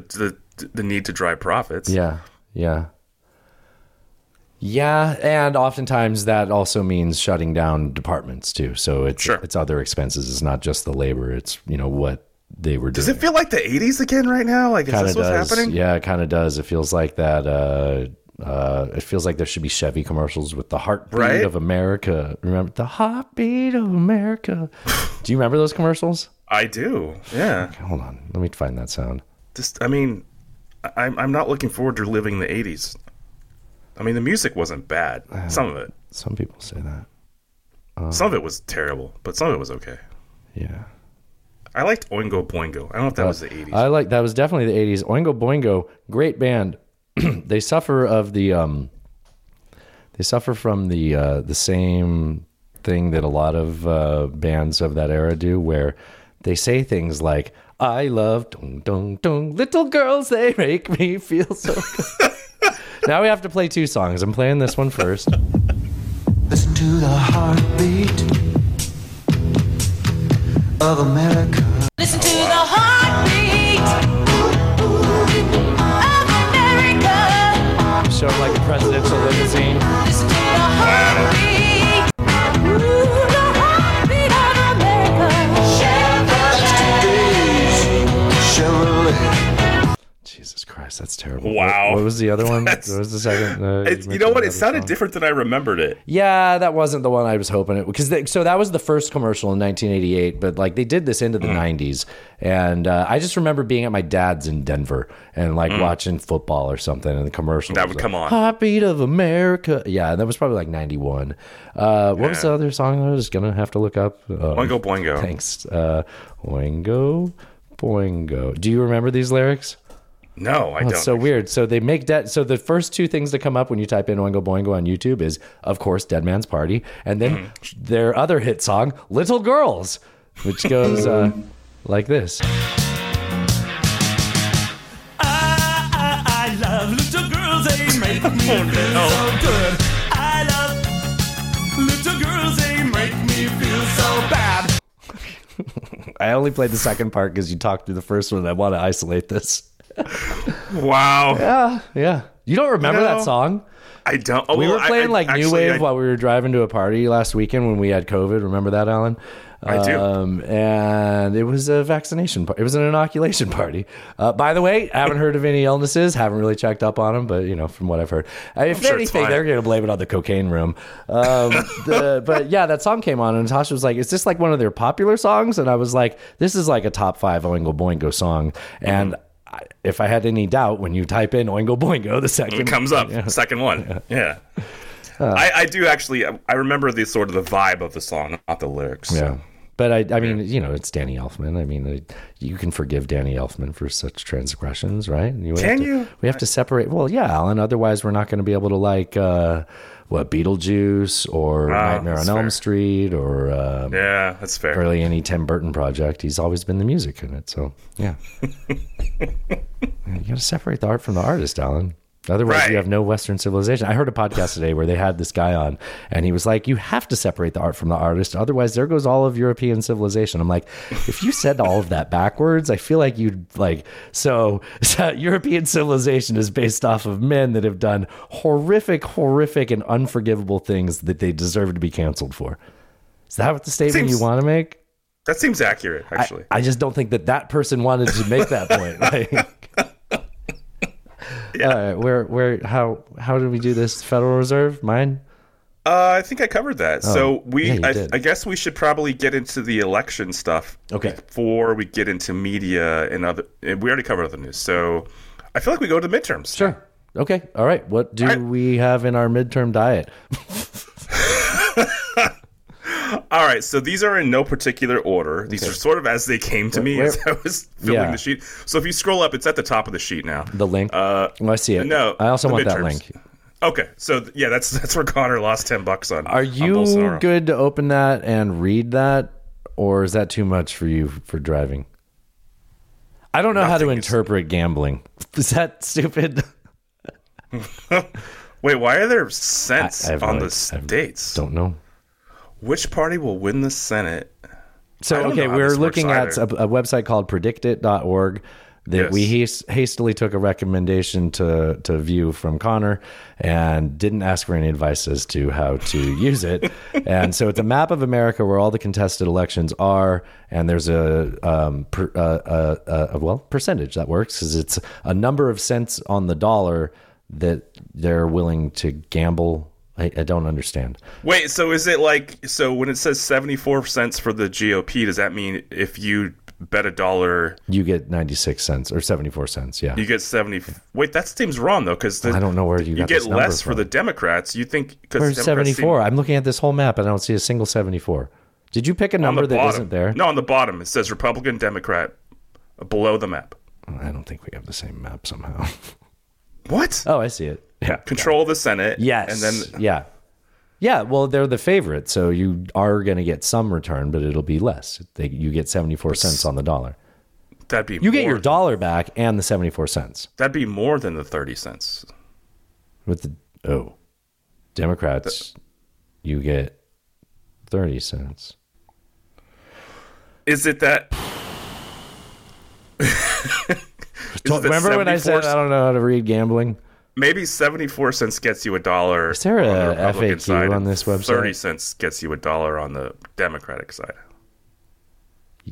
the, the need to drive profits. Yeah, yeah. Yeah, and oftentimes that also means shutting down departments too. So it's Sure. it's other expenses. It's not just the labor. It's you know what they were doing. Does it feel like the '80s again right now? Like, is this of what's happening? Yeah, it kind of does. It feels like that. Uh, uh, it feels like there should be Chevy commercials with the heartbeat Right? of America. Remember the heartbeat of America? Do you remember those commercials? I do. Yeah. Hold on, let me find that sound. Just, I mean, I'm I'm not looking forward to living the '80s. I mean, the music wasn't bad. Some of it, Some people say that. some of it was terrible, but some of it was okay. Yeah. I liked Oingo Boingo. I don't know if that was the '80s. I like that was definitely the 80s. Oingo Boingo, great band. they suffer of the um they suffer from the uh the same thing that a lot of uh bands of that era do where they say things like I love dong dong dong little girls they make me feel so good. now we have to play two songs. I'm playing this one first. Listen to the heartbeat of America. Listen to the heartbeat of America. Show 'em like a presidential limousine. Terrible. Wow. What, what was the other one? What was the second? Uh, you mentioned know what? It sounded song? different than I remembered it. Yeah, that wasn't the one I was hoping it because so that was the first commercial in 1988. But like they did this into the 90s, and uh, I just remember being at my dad's in Denver and like watching football or something, and the commercial That would like, come on. Heartbeat of America. Yeah, that was probably like 91. Uh, what was the other song I was gonna have to look up? Um, Oingo Boingo. Thanks, uh, Oingo Boingo. Do you remember these lyrics? No, I Oh, don't. it's so weird. So they make dead. So the first two things that come up when you type in Oingo Boingo on YouTube is, of course, Dead Man's Party, and then Mm-hmm. their other hit song, "Little Girls," which goes uh, like this. I, I love little girls, they make me feel so good. I love little girls, they make me feel so bad. I only played the second part because you talked through the first one. I want to isolate this. Wow. Yeah, yeah. you don't remember No. that song? I don't. Oh, We were playing I- like New actually, Wave I- while we were driving to a party last weekend when we had COVID. Remember that, Alan? I do. Um, and it was a vaccination. Par- it was an inoculation party. Uh, by the way, I haven't heard of any illnesses. Haven't really checked up on them, but you know, from what I've heard, Uh, if sure anything, they're going to blame it on the cocaine room. Um, the, but yeah, that song came on, and Natasha was like, "Is this like one of their popular songs?" And I was like, "This is like a top five Oingo Boingo song." And I, if I had any doubt, when you type in Oingo Boingo, the second It comes up. Yeah. Second one. Yeah. I, I do actually. I remember the sort of the vibe of the song, not the lyrics. Yeah. But I, I mean, you know, it's Danny Elfman. I mean, uh, you can forgive Danny Elfman for such transgressions, right? You Can to- you? We have to separate. Well, yeah, Alan. Otherwise, we're not going to be able to like uh, what Beetlejuice or Wow, Nightmare on that's Elm fair. Street or um, Yeah, that's fair. really any Tim Burton project. He's always been the music in it. So yeah, you got to separate the art from the artist, Alan. Otherwise, Right. you have no Western civilization. I heard a podcast today where they had this guy on, and he was like, "You have to separate the art from the artist, otherwise, there goes all of European civilization." I'm like, if you said all of that backwards, I feel like you'd like. So, so European civilization is based off of men that have done horrific, horrific, and unforgivable things that they deserve to be canceled for. Is that what the statement Seems- you want to make? That seems accurate, actually. I just don't think that that person wanted to make that point. Like, All right, where, where, how, how do we do this? Federal Reserve, mine. Uh, I think I covered that. so we, Oh, yeah, I. I guess we should probably get into the election stuff. Okay. Before we get into media and other, and we already covered other news. So I feel like we go to the midterms. Sure. Okay. All right. What do All right. we have in our midterm diet? All right. So these are in no particular order. These are sort of as they came to me Where- as I was filling Yeah. the sheet. So if you scroll up, it's at the top of the sheet now. The link. Uh, oh, I see it. no, I also want that link. Okay, so yeah, that's that's where Connor lost ten bucks on. Are you Bolsonaro. good to open that and read that, or is that too much for you for driving? I don't know how to Nothing is- interpret gambling. Is that stupid? Wait, why are there cents I- on no- the I states? Don't know. Which party will win the Senate? So okay, we're looking at a, a website called predictit.org that we Yes. has- hastily took a recommendation to to view from Connor and didn't ask for any advice as to how to use it. And so it's a map of America where all the contested elections are, and there's a um, per, uh, uh, uh, well percentage that works because it's a number of cents on the dollar that they're willing to gamble. I, I don't understand. Wait, so is it like so when it says seventy four cents for the GOP? Does that mean if you bet a dollar, You get 96 cents or 74 cents. Yeah. you get seventy? Wait, that seems wrong though, because I don't know where you you get less for the Democrats. You think because 74? I'm looking at this whole map and I don't see a single 74. Did you pick a number that bottom. not there? No, on the bottom it says Republican, Democrat, below the map. I don't think we have the same map somehow. What? oh, I see it. Yeah. Control the Senate. Yes. and then yeah. Yeah, well, they're the favorite, so you are going to get some return, but it'll be less. They, you get 74 cents on the dollar. that'd be You get your dollar back and the 74 cents. That'd be more than the thirty cents. With the oh, Democrats, you get 30 cents. Is it that? Is it that Remember when I said I don't know how to read gambling? Maybe 74 cents gets you a dollar. Is there on the FAQ side, on this website? 30 cents gets you a dollar on the Democratic side.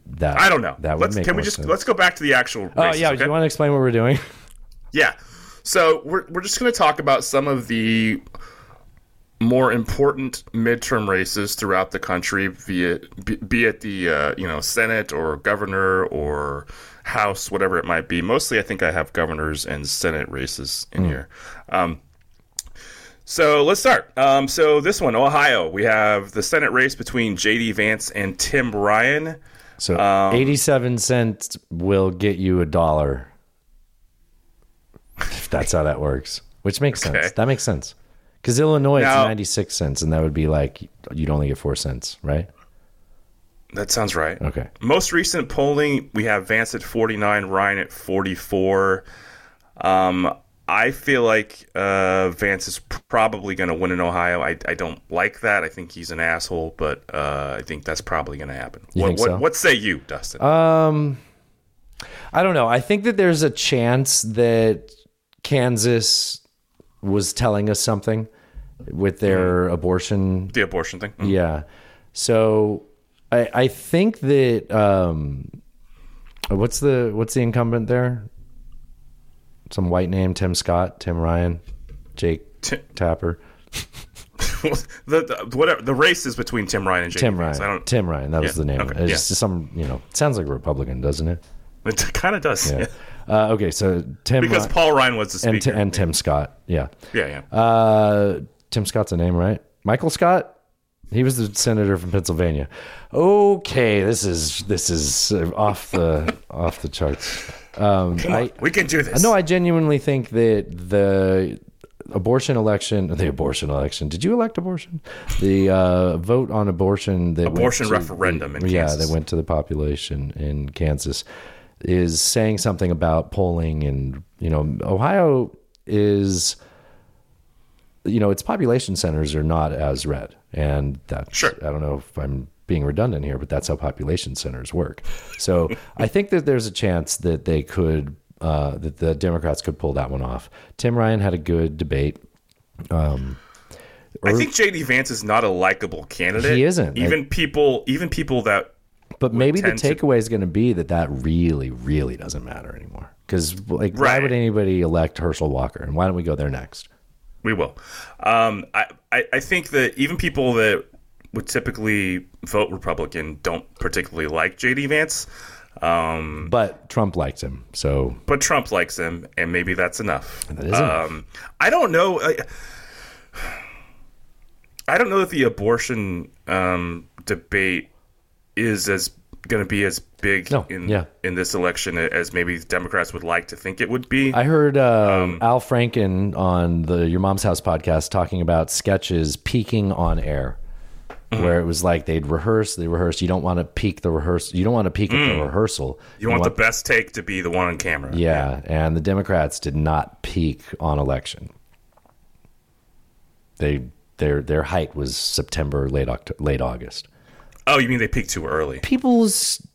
That I don't know. That would let's, make can we just sense. let's go back to the actual Oh races, yeah, okay? do you want to explain what we're doing? Yeah. So we're we're just going to talk about some of the more important midterm races throughout the country, via be, be it the uh, you know Senate or governor or House, whatever it might be. Mostly, I think I have governors and Senate races in here. Um, so let's start. Um, so this one, Ohio, we have the Senate race between J.D. Vance and Tim Ryan. So Um, 87 cents will get you a dollar. If that's how that works, which makes Okay. sense. That makes sense. Because Illinois Now- it's 96 cents, and that would be like you'd only get four cents, right? That sounds right. Okay. Most recent polling, we have Vance at 49, Ryan at 44. Um, I feel like uh, Vance is probably going to win in Ohio. I, I don't like that. I think he's an asshole, but uh, I think that's probably going to happen. You what, what, what say you, Dustin? Um, I don't know. I think that there's a chance that Kansas was telling us something with their abortion the abortion thing? Mm. Yeah. So I I think that um what's the what's the incumbent there? Some white name, Tim Scott, Tim Ryan, Jake Ti- Tapper. the, the, whatever, the race is between Tim Ryan and J.D. Tim Ryan. I don't, Tim Ryan, that was the name. okay, It's yeah. just some, you know, sounds like a Republican, doesn't it? it kind of does. Yeah. Uh, okay, so Tim because Paul Ryan was the and, speaker. and Tim Scott. Yeah. yeah, yeah. Uh, Tim Scott's a name, right? Michael Scott. He was the senator from Pennsylvania. Okay, this is this is uh, off the off the charts. Um, I, we can do this. no, I genuinely think that the abortion election, the abortion election. Did you elect abortion? The uh, vote on abortion that Abortion to- referendum in yeah, Kansas. that went to the population in Kansas is saying something about polling and you know Ohio is you know its population centers are not as red and that Sure. I don't know if I'm being redundant here but that's how population centers work so I think that there's a chance that they could uh, that the Democrats could pull that one off Tim Ryan had a good debate um, I think J.D. Vance is not a likable candidate. He isn't. Even people, even people that But maybe the tend to- takeaway is going to be that that really, really doesn't matter anymore. Because like, why would anybody elect Herschel Walker, and why don't we go there next? We will. Um, I, I, I think that even people that would typically vote Republican don't particularly like JD Vance. Um, But Trump likes him, so but Trump likes him, and maybe that's enough. That. Um, I don't know. I, I don't know if the abortion um, debate is as going to be as big No, in yeah. in this election as maybe Democrats would like to think it would be. I heard um, Al Franken on the Your Mom's House podcast talking about sketches peaking on air, Mm-hmm. where it was like they'd rehearse, they rehearse. You don't want to peak the rehearsal. You don't want to peak at the rehearsal. Mm. you want the best take to be the one on camera. yeah, and the Democrats did not peak on election. They their their height was September, late October, late August. Oh, you mean they peaked too early? People's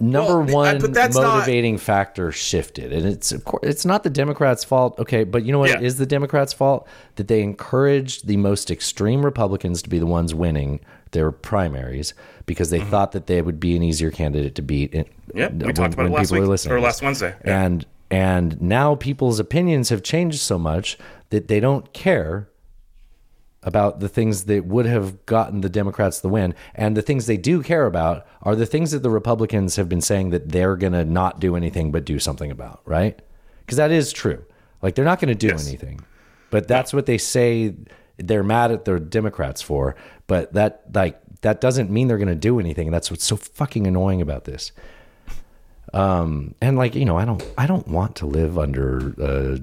number Well, one that's not- motivating factor shifted, and it's of course it's not the Democrats' fault. Okay, but you know what Yeah. is the Democrats' fault that they encouraged the most extreme Republicans to be the ones winning their primaries because they thought that they would be an easier candidate to beat. in- Mm-hmm. We when- talked about when it last people are week, listening or last Wednesday. Yeah. and and now people's opinions have changed so much that they don't care about the things that would have gotten the Democrats the win. And the things they do care about are the things that the Republicans have been saying that they're going to not do anything but do something about, right? Because that is true. Like they're not going to do Yes. anything. But that's what they say they're mad at the Democrats for. But that like that doesn't mean they're going to do anything. That's what's so fucking annoying about this. Um, and like you know, I don't, I don't want to live under uh,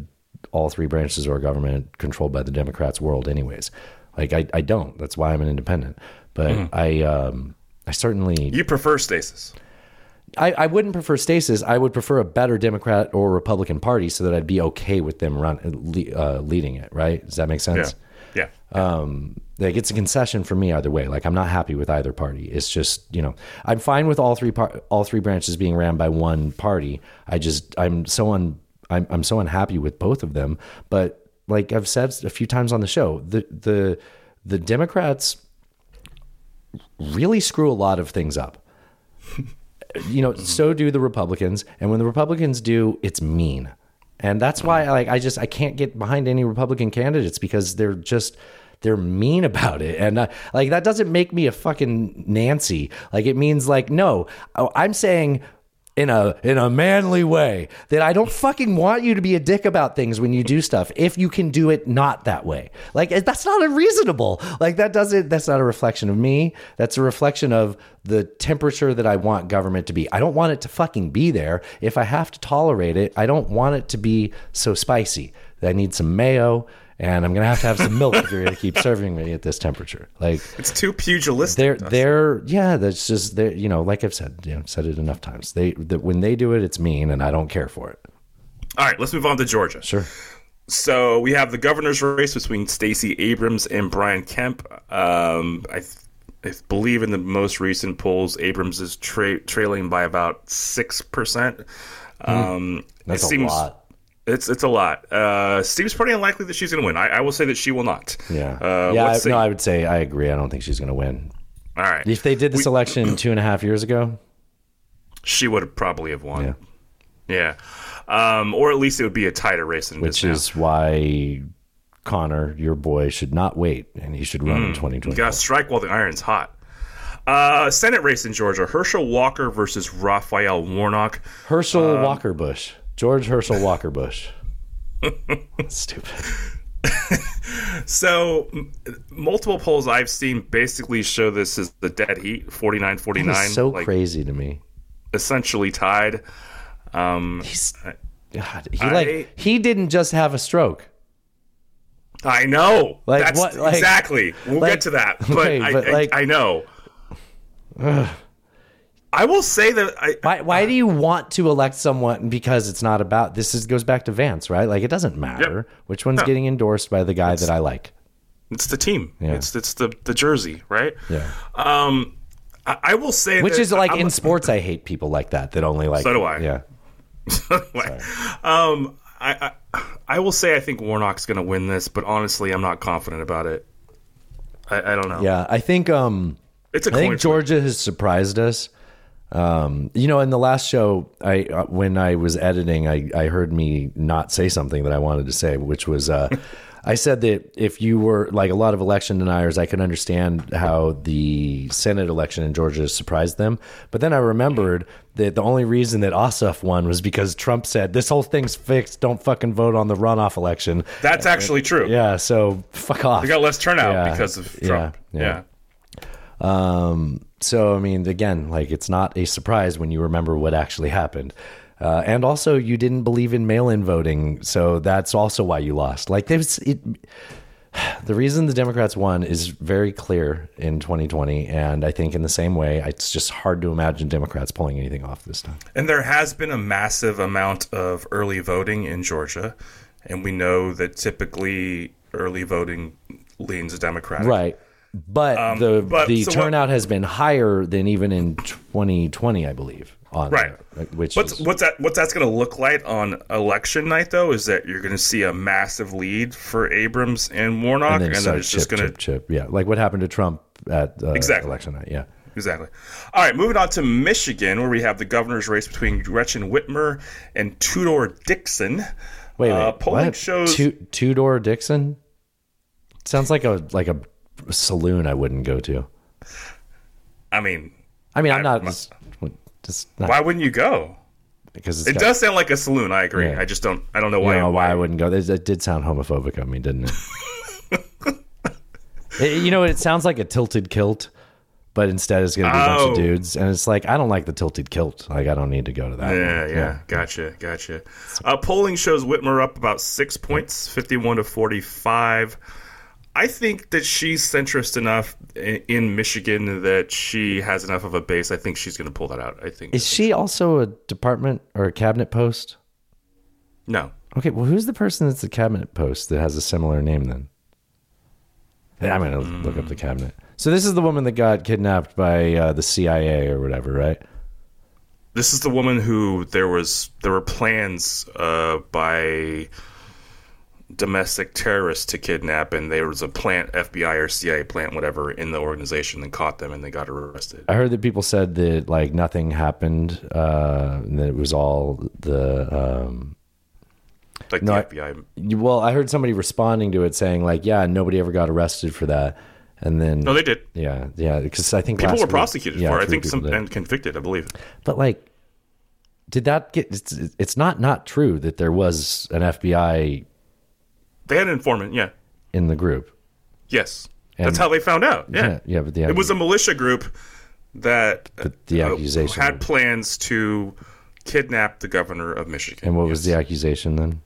all three branches of our government controlled by the Democrats world, anyways. Like I, I don't. That's why I'm an independent. But I, um, I certainly, You prefer stasis. I, I wouldn't prefer stasis. I would prefer a better Democrat or Republican party so that I'd be okay with them run uh, leading it. Right? Does that make Yeah. sense? Yeah. um like it's a concession for me either way like i'm not happy with either party it's just you know i'm fine with all three par- all three branches being ran by one party i just i'm so un I'm, I'm so unhappy with both of them. But like i've said a few times on the show the the the democrats really screw a lot of things up. You know so do the republicans. And when the republicans do it's mean. And that's why like i just i can't get behind any republican candidates because they're just they're mean about it. And uh, like that doesn't make me a fucking nancy. Like it means like no i'm saying in a in a manly way that I don't fucking want you to be a dick about things when you do stuff if you can do it not that way. Like eh, that's not unreasonable. Like that doesn't that's not a reflection of me. That's a reflection of the temperature that I want government to be. I don't want it to fucking be there. If I have to tolerate it, I don't want it to be so spicy. I need some mayo and I'm gonna have to have some milk if you're gonna keep serving me at this temperature. Like It's too pugilistic. they're Dustin. they're yeah that's just they you know like i've said you know said it enough times they that when they do it it's mean and i don't care for it All right, let's move on to Georgia. sure So we have the governor's race between Stacey Abrams and Brian Kemp. Um, I, I believe in the most recent polls, Abrams is tra- trailing by about six percent. Um, Hmm. that's it a seems, lot It's it's a lot. Uh, seems pretty unlikely that she's going to win. I, I will say that she will not. yeah Uh, yeah I, no i would say i agree i don't think she's going to win All right. if they did this election two and a half years ago she would probably have won. Yeah. Yeah. Um, or at least it would be a tighter race than which is why connor your boy should not wait and he should run in You 2020 got to strike while the iron's hot. Uh, Senate race in Georgia: Herschel Walker versus Raphael Warnock. herschel Um, walker bush george herschel walker bush stupid So, m- multiple polls I've seen basically show this as the dead heat 49 49. So like, crazy to me Essentially tied. Um, he's God, he I- like he didn't just have a stroke I know. Like, That's what- like- exactly. We'll like- get to that. But, okay, I, but, I- like- I, know. I will say that I, Why, why do you want to elect someone because it's not about this is goes back to Vance, right? Like it doesn't matter which one's No. getting endorsed by the guy that I like. it's the team. Yeah. It's it's the the jersey, right? Yeah. Um, I, I will say Which that is like I'm- in sports I hate people like that that only like So do I. Yeah. um, I, I I will say I think Warnock's going to win this, but honestly, I'm not confident about it. I, I don't know. Yeah, I think um It's a I think. Georgia has surprised us. Um, you know, in the last show, I uh, when I was editing, I I heard me not say something that I wanted to say, which was uh, I said that if you were like a lot of election deniers, I could understand how the Senate election in Georgia surprised them. But then I remembered that the only reason that Ossoff won was because Trump said this whole thing's fixed. Don't fucking vote on the runoff election. That's actually true. Yeah, so fuck off. We got less turnout Yeah, because of yeah, Trump. yeah. yeah. Um, so I mean, again, like it's not a surprise when you remember what actually happened. Uh, and also, you didn't believe in mail-in voting, so that's also why you lost. Like, there's it. The reason the Democrats won is very clear in 2020, and I think in the same way, it's just hard to imagine Democrats pulling anything off this time. And there has been a massive amount of early voting in Georgia, and we know that typically early voting leans Democratic. Right. But Um, the but- the so what- turnout has been higher than even in 2020, I believe. On Right. there, which What's is, what's that? What's that's going to look like on election night, though, is that you're going to see a massive lead for Abrams and Warnock, and and then, then, it's chip, just going to chip, chip. Yeah, like what happened to Trump at uh, Exactly. election night. Yeah. Exactly. All right, moving on to Michigan, where we have the governor's race between Gretchen Whitmer and Tudor Dixon. Wait, wait. Uh, polling what? shows- two door Dixon. Sounds like a like a saloon I wouldn't go to. I mean, I mean, I'm I- not just, just not why wouldn't you go? because it's It got- does sound like a saloon. I agree. Yeah. I just don't. I don't know You why. know why I wouldn't go. It, it did sound homophobic of me, didn't it? It- you know, it sounds like a tilted kilt, but instead it's going to be a bunch Oh. of dudes, and it's like I don't like the tilted kilt. Like I don't need to go to that. Yeah, one. yeah, gotcha, gotcha. Uh, polling shows Whitmer up about six points, fifty-one to forty-five. I think that she's centrist enough in, Michigan that she has enough of a base. I think she's going to pull that out. I think. Is she also a department or a cabinet post? no, Okay, well, who's the person that's the cabinet post that has a similar name then? I'm gonna look up the cabinet. So this is the woman that got kidnapped by uh, the CIA or whatever, right? this is the woman who there was there were plans uh, by domestic terrorists to kidnap, and there was a plant, FBI or CIA plant, whatever, in the organization, and caught them, and they got arrested. I heard that people said that like nothing happened, uh, and that it was all the. Um, Like No, the I- FBI. you- well, I heard somebody responding to it saying like, "Yeah, nobody ever got arrested for that," and then No, they did. yeah, yeah, because I think People were week- prosecuted yeah, for it. I think some did. and convicted, I believe. But like, did that get? It's, it's not not true that there was an FBI They had an informant, yeah. in the group. Yes. And- That's how they found out. Yeah. Yeah, yeah, but the it was a militia group that But the uh, accusation had plans to kidnap the governor of Michigan. And what was the accusation then?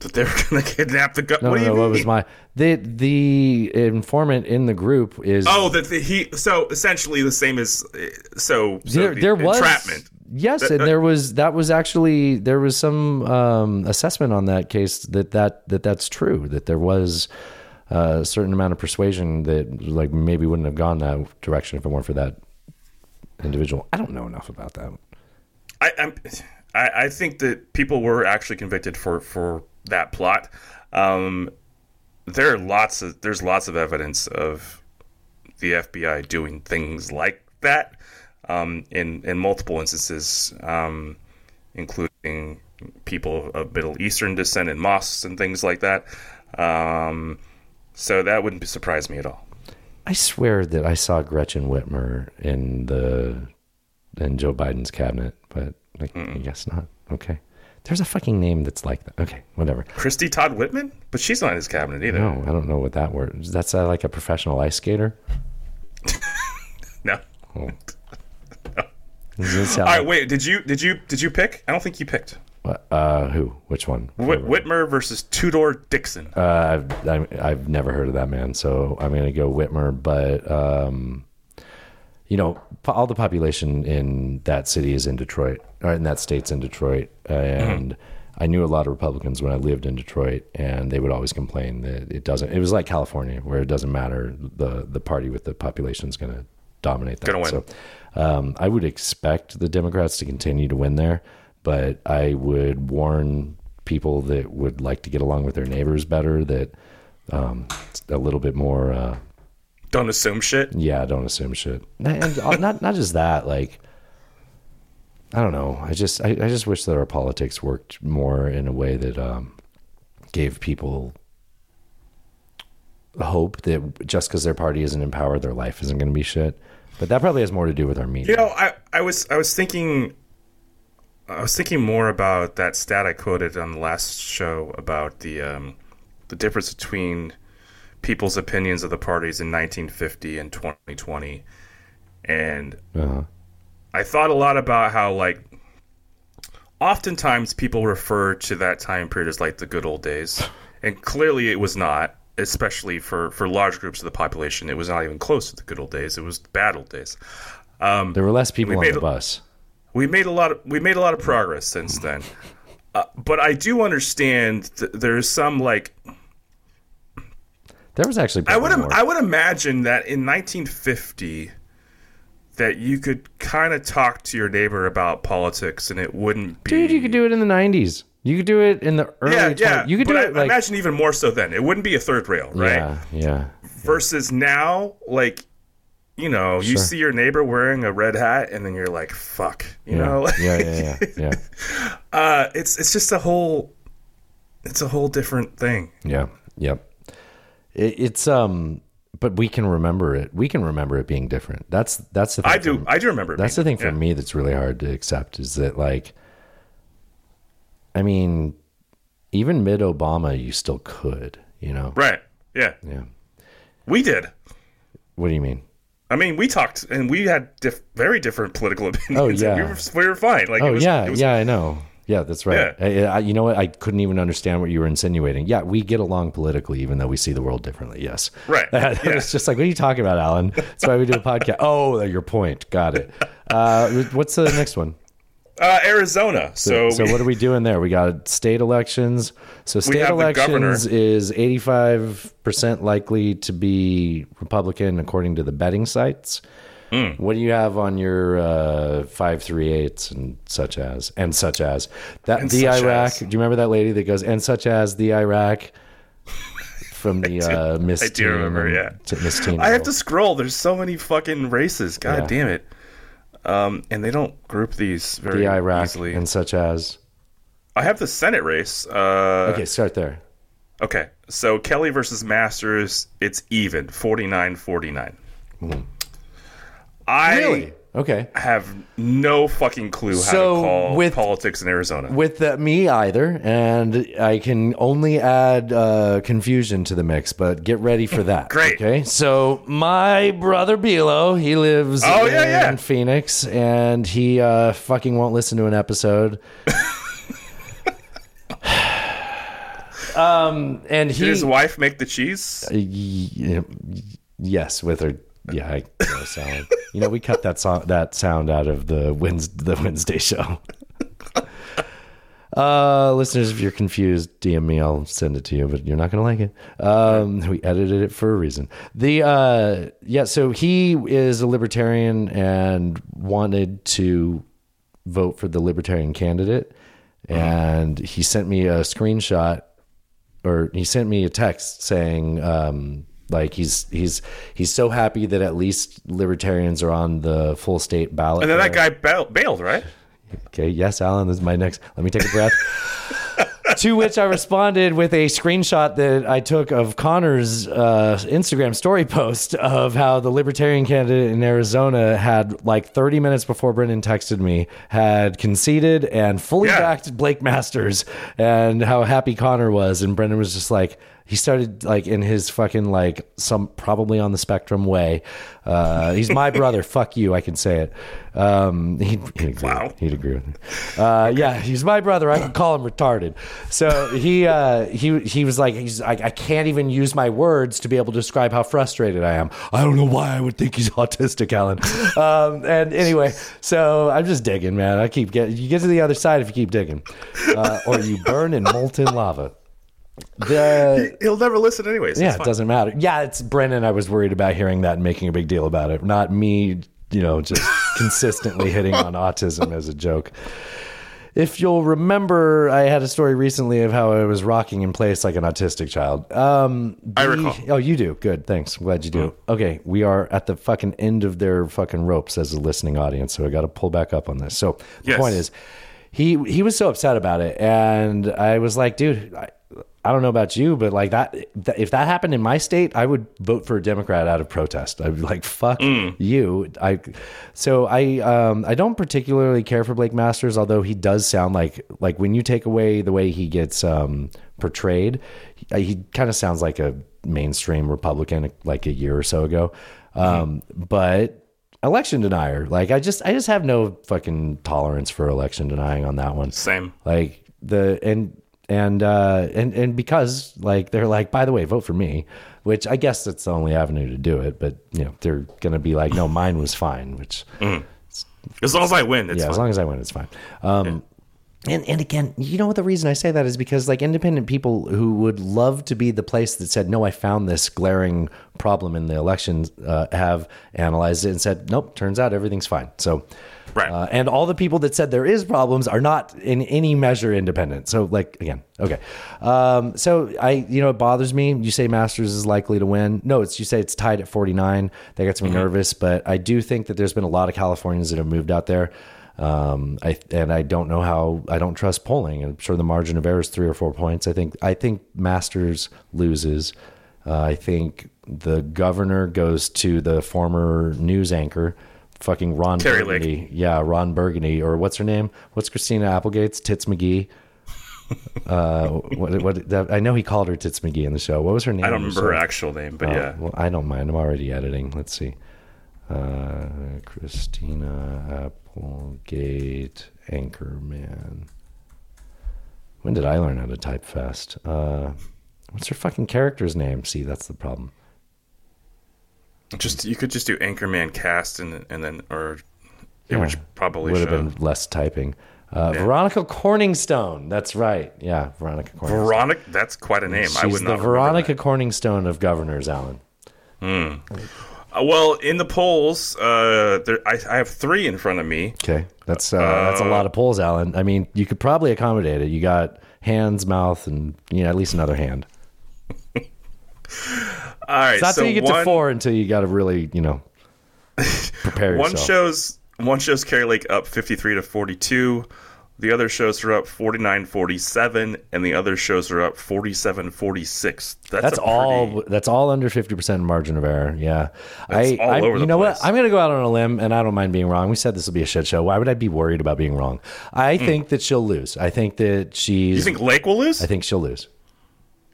that they were going to kidnap the governor? No, what do no, you no. mean? What was my the the informant in the group is Oh, that the, he. So essentially the same as. uh, So, so there, the there was entrapment. Yes, That- and that- there was that was actually there was some um, assessment on that case that that that that's true that there was a certain amount of persuasion that like maybe wouldn't have gone that direction if it weren't for that individual. I don't know enough about that. I, I'm, I, I think that people were actually convicted for for that plot. Um, there are lots of there's lots of evidence of the FBI doing things like that um, in in multiple instances, um, including people of Middle Eastern descent in mosques and things like that. Um, so that wouldn't surprise me at all. I swear that I saw Gretchen Whitmer in the in Joe Biden's cabinet, but like, I guess not. Okay. There's a fucking name that's like that. Okay, whatever. Christy Todd Whitman, but she's not in his cabinet either. No, I don't know what that word. is. That's uh, like a professional ice skater. No. It All right, wait. Did you did you did you pick? I don't think you picked. What, uh, who? Which one? Whit- Whitmer versus Tudor Dixon. Uh, I've, I've I've never heard of that man, so I'm gonna go Whitmer. But um, you know, all the population in that city is in Detroit, or in that state's in Detroit, and I knew a lot of Republicans when I lived in Detroit, and they would always complain that it doesn't. It was like California, where it doesn't matter the the party with the population is gonna dominate that. Gonna win. So um, I would expect the Democrats to continue to win there, but I would warn people that would like to get along with their neighbors better that um, it's a little bit more uh, Don't assume shit. Yeah, don't assume shit. And uh, not not just that, like I don't know. I just I, I just wish that our politics worked more in a way that um, gave people hope that just because their party isn't in power, their life isn't going to be shit. But that probably has more to do with our media. You know, I, I was I was thinking I was thinking more about that stat I quoted on the last show about the um, the difference between people's opinions of the parties in 1950 and 2020, and Uh-huh. I thought a lot about how like oftentimes people refer to that time period as like the good old days, and clearly it was not. Especially for for large groups of the population, it was not even close to the good old days. It was the bad old days. Um, There were less people on the a- bus. we made a lot of we made a lot of progress since then. Uh, but I do understand th- there's some like There was actually I would im- I would imagine that in 1950 that you could kind of talk to your neighbor about politics and it wouldn't be Dude, you could do it in the '90s. You could do it in the early. yeah 20 yeah You could do I, it like imagine even more so then it wouldn't be a third rail right yeah, yeah. versus now like you know you see your neighbor wearing a red hat and then you're like fuck you yeah. know yeah, yeah, yeah, yeah, uh it's it's just a whole it's a whole different thing yeah, yep. It, it's um, but we can remember it. We can remember it being different. That's that's the. Thing I do for- I do remember it that's the thing for me that's really hard to accept is that like, I mean, even mid Obama, you still could, you know. Right. Yeah. Yeah. We did. What do you mean? I mean, we talked and we had diff- very different political opinions. Oh, yeah. we were, we were fine. Like, oh it was, yeah, was, yeah, I know. Yeah, that's right. Yeah. I, I, you know what? I couldn't even understand what you were insinuating. Yeah, we get along politically, even though we see the world differently. Yes, Right. it's Yeah. just like, what are you talking about, Alan? That's why we do a podcast. Oh, your point. Got it. Uh, what's the next one? Uh, Arizona. So, so we- what are we doing there? We got state elections. So state have the governor. elections is eighty-five percent likely to be Republican, according to the betting sites. Hmm. What do you have on your uh, five three eights and such as and such as that And the Iraq? as. Do you remember that lady that goes and such as the Iraq from the uh, Miss I do remember, yeah. Miss Teen. I have to scroll. There's so many fucking races. God Yeah. damn it. Um, and they don't group these very the Iraq easily. and such as. I have the Senate race. Uh, Okay, start there. Okay. So Kelly versus Masters, it's even 49 49. I Really? Okay. I have no fucking clue how So, to call with- politics in Arizona. with uh, me either, and I can only add uh, confusion to the mix. But get ready for that. Great. Okay. So my brother Bilo, he lives Oh, in yeah, yeah. Phoenix, and he uh, fucking won't listen to an episode. um, and he Did his wife make the cheese? Uh, y- yes, with her. Yeah, I salad. you know, we cut that song, that sound out of the Wednesday, the Wednesday show. Uh, listeners, if you're confused, DM me. I'll send it to you, but you're not gonna like it. Um, we edited it for a reason. The uh, yeah, so he is a libertarian and wanted to vote for the libertarian candidate, and he sent me a screenshot or he sent me a text saying um, like he's he's he's so happy that at least libertarians are on the full state ballot. And then that guy bail- bailed, right? Okay, yes, Alan, this is my next. Let me take a breath. to which I responded with a screenshot that I took of Connor's uh, Instagram story post of how the Libertarian candidate in Arizona had, like, 30 minutes before Brendan texted me, had conceded and fully Yeah. backed Blake Masters, and how happy Connor was. And Brendan was just like, he started like in his fucking like some probably on the spectrum way. Uh, he's my brother. Fuck you. I can say it. Um, he'd, he'd agree. Wow. He'd agree with me. Uh, yeah, he's my brother. I can call him retarded. So he uh, he he was like, he's I, I can't even use my words to be able to describe how frustrated I am. I don't know why I would think he's autistic, Alan. Um, and anyway, so I'm just digging, man. I keep getting you get to the other side if you keep digging, uh, or you burn in molten lava. The He'll never listen anyways. yeah, it doesn't matter. Yeah, it's Brennan. I was worried about hearing that and making a big deal about it, not me. You know, just consistently hitting on autism as a joke. if you'll remember, I had a story recently of how I was rocking in place like an autistic child. Um, I recall. Oh, you do. Good. Thanks. I'm glad you do. Okay, we are at the fucking end of their fucking ropes as a listening audience, so I got to pull back up on this. So the Yes. point is, he he was so upset about it, and I was like, dude. I, don't know about you, but like that, th- if that happened in my state, I would vote for a Democrat out of protest. I'd be like, "Fuck you." I, so I, um, I don't particularly care for Blake Masters, although he does sound like like when you take away the way he gets um, portrayed, he, he kind of sounds like a mainstream Republican like a year or so ago. Um, But election denier, like I just, I just have no fucking tolerance for election denying on that one Same. like the and and uh and and because like they're like by the way vote for me which i guess that's the only avenue to do it but you know they're gonna be like no mine was fine which As long as I win, it's yeah as long as i win it's fine. Um and and again you know what the reason i say that is? Because like independent people who would love to be the place that said no i found this glaring problem in the elections uh, have analyzed it and said nope turns out everything's fine. So Right. uh, and all the people that said there is problems are not in any measure independent. So, like again, okay. Um, so I, you know, it bothers me. You say Masters is likely to win. No, it's you say it's tied at forty nine. That gets me nervous. But I do think that there's been a lot of Californians that have moved out there. Um, I and I don't know how. I don't trust polling. I'm sure the margin of error is three or four points. I think. I think Masters loses. Uh, I think the governor goes to the former news anchor, fucking Ron Lake. Burgundy. Yeah, Ron Burgundy, or what's her name? What's Christina Applegate's Tits McGee? uh, what? What? That, I know he called her Tits McGee in the show. What was her name? I don't remember her actual name, but Oh, yeah. Well, I don't mind. I'm already editing. Let's see. Uh, Christina Applegate, Anchorman. When did I learn how to type fast? Uh, what's her fucking character's name? See, that's the problem. Just you could just do Anchorman cast and and then or it would probably would have been less typing. Uh, Veronica Corningstone. That's right. Yeah, Veronica Corningstone. Veronica. That's quite a name. She's I would the not. Veronica Corningstone of governors, Alan. Uh, well, in the polls, uh, there I, I have three in front of me. Okay, that's uh, that's a lot of polls, Alan. I mean, you could probably accommodate it. You got hands, mouth, and you know at least another hand. All right, It's not so till you get one, to four until you got to really, you know, prepare One yourself. shows one shows Kari Lake up 53 to 42. The other shows are up 49 47 and the other shows are up 47 46. That's, That's a all. pretty- That's all under fifty percent margin of error. Yeah, I. I you know place. what? I'm going to go out on a limb, and I don't mind being wrong. We said this will be a shit show. Why would I be worried about being wrong? I hmm. think that she'll lose. I think that she's. You think Lake will lose? I think she'll lose.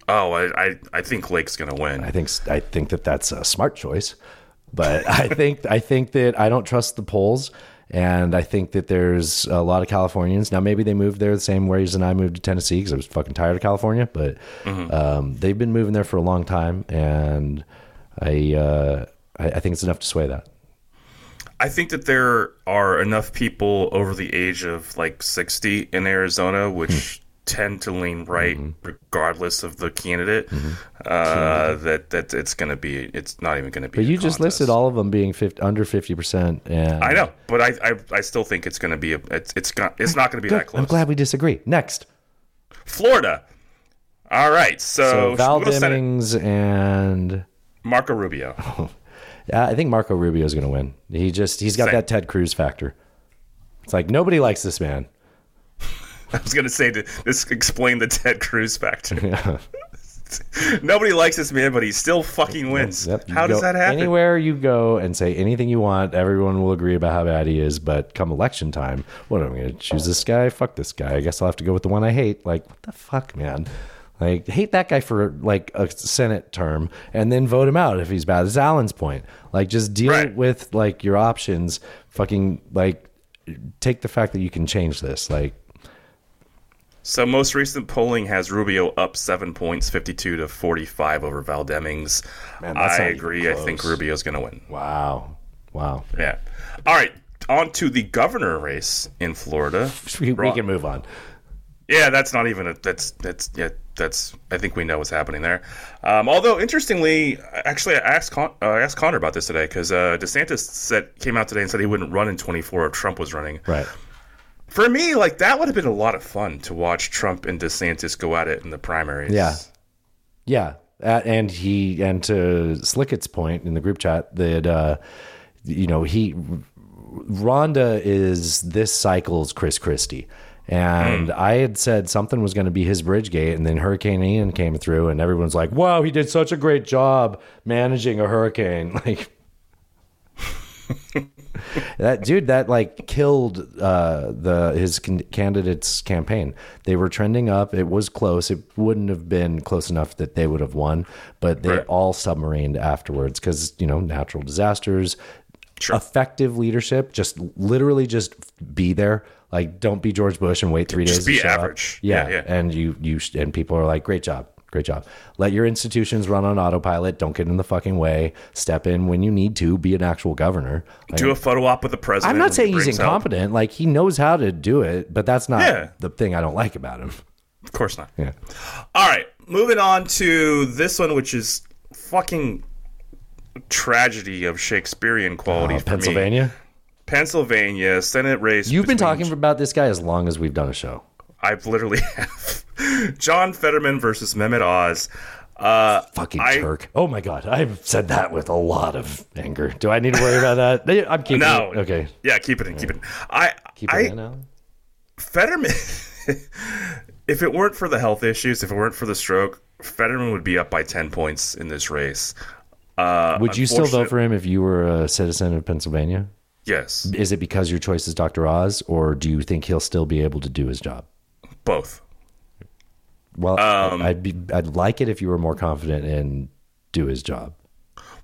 Oh, I, I I think Lake's going to win. I think I think that that's a smart choice, but I think I think that I don't trust the polls, and I think that there's a lot of Californians now. Maybe they moved there the same ways and I moved to Tennessee because I was fucking tired of California, but um, they've been moving there for a long time, and I, uh, I I think it's enough to sway that. I think that there are enough people over the age of like 60 in Arizona, which Hmm. Tend to lean right, Mm-hmm. regardless of the candidate. Uh, that that it's going to be, it's not even going to be. But you just listed all of them being 50, under fifty percent, and I know, but I I, I still think it's going to be a. It's it's not it's not going to be Good. that close. I'm glad we disagree. Next, Florida. All right, so, so Val we'll go to Senate. Demings and. Marco Rubio. Yeah, I think Marco Rubio is going to win. He just he's got Same. that Ted Cruz factor. It's like nobody likes this man. I was going to say to this explain the Ted Cruz factor. Nobody likes this man, but he still fucking wins. Yep, How does that happen? Anywhere you go and say anything you want, everyone will agree about how bad he is. But come election time, what am I going to choose this guy? Fuck this guy. I guess I'll have to go with the one I hate. Like what the fuck, man? Like hate that guy for like a Senate term and then vote him out if he's bad. It's Alan's point. Like just deal Right. with like your options. Fucking like take the fact that you can change this. Like So most recent polling has Rubio up seven points, fifty-two to forty-five over Val Demings. Man, I agree. I think. Rubio's going to win. wow, wow. Yeah. All right. On to the governor race in Florida. We, we can move on. Yeah, that's not even a. That's that's yeah. That's I think we know what's happening there. Um, although interestingly, actually, I asked Con- uh, I asked Connor about this today because uh, DeSantis said came out today and said he wouldn't run in 24 if Trump was running. Right. For me, like that would have been a lot of fun to watch Trump and DeSantis go at it in the primaries. Yeah. Yeah, uh, and he and to Slickett's point in the group chat that uh, you know he Rhonda is this cycle's Chris Christie. And I had said something was going to be his bridge gate, and then Hurricane Ian came through, and everyone's like, "Wow, he did such a great job managing a hurricane!" Like, that dude that like killed uh the his can- candidate's campaign they were trending up it was close it wouldn't have been close enough that they would have won but they Right. all submarined afterwards because you know natural disasters effective leadership just literally just be there like don't be george bush and wait three Just days be show up. average. yeah, Yeah, yeah. and you you sh- and people are like great job great job let your institutions run on autopilot don't get in the fucking way step in when you need to be an actual governor Like, Do a photo op with the president. I'm not saying he's incompetent. Like he knows how to do it, but that's not Yeah. the thing I don't like about him. Of course not. Yeah. All right, moving on to this one, which is fucking tragedy of Shakespearean quality. Uh, for me. Pennsylvania. Pennsylvania Senate race. You've been talking about this guy as long as we've done a show. I've literally have John Fetterman versus Mehmet Oz. Uh, Fucking I- Turk. Oh my god, I've said that with a lot of anger. Do I need to worry about that? I'm keeping no, it. Okay. yeah, keep it in, keep it. In. I, Keep I, it in now. Fetterman. if it weren't for the health issues, if it weren't for the stroke, Fetterman would be up by ten points in this race. Uh, Would you still vote for him if you were a citizen of Pennsylvania? Yes, Is it because your choice is Dr. Oz, or do you think he'll still be able to do his job? Both. Well, Um, I'd be, I'd like it if you were more confident in do his job.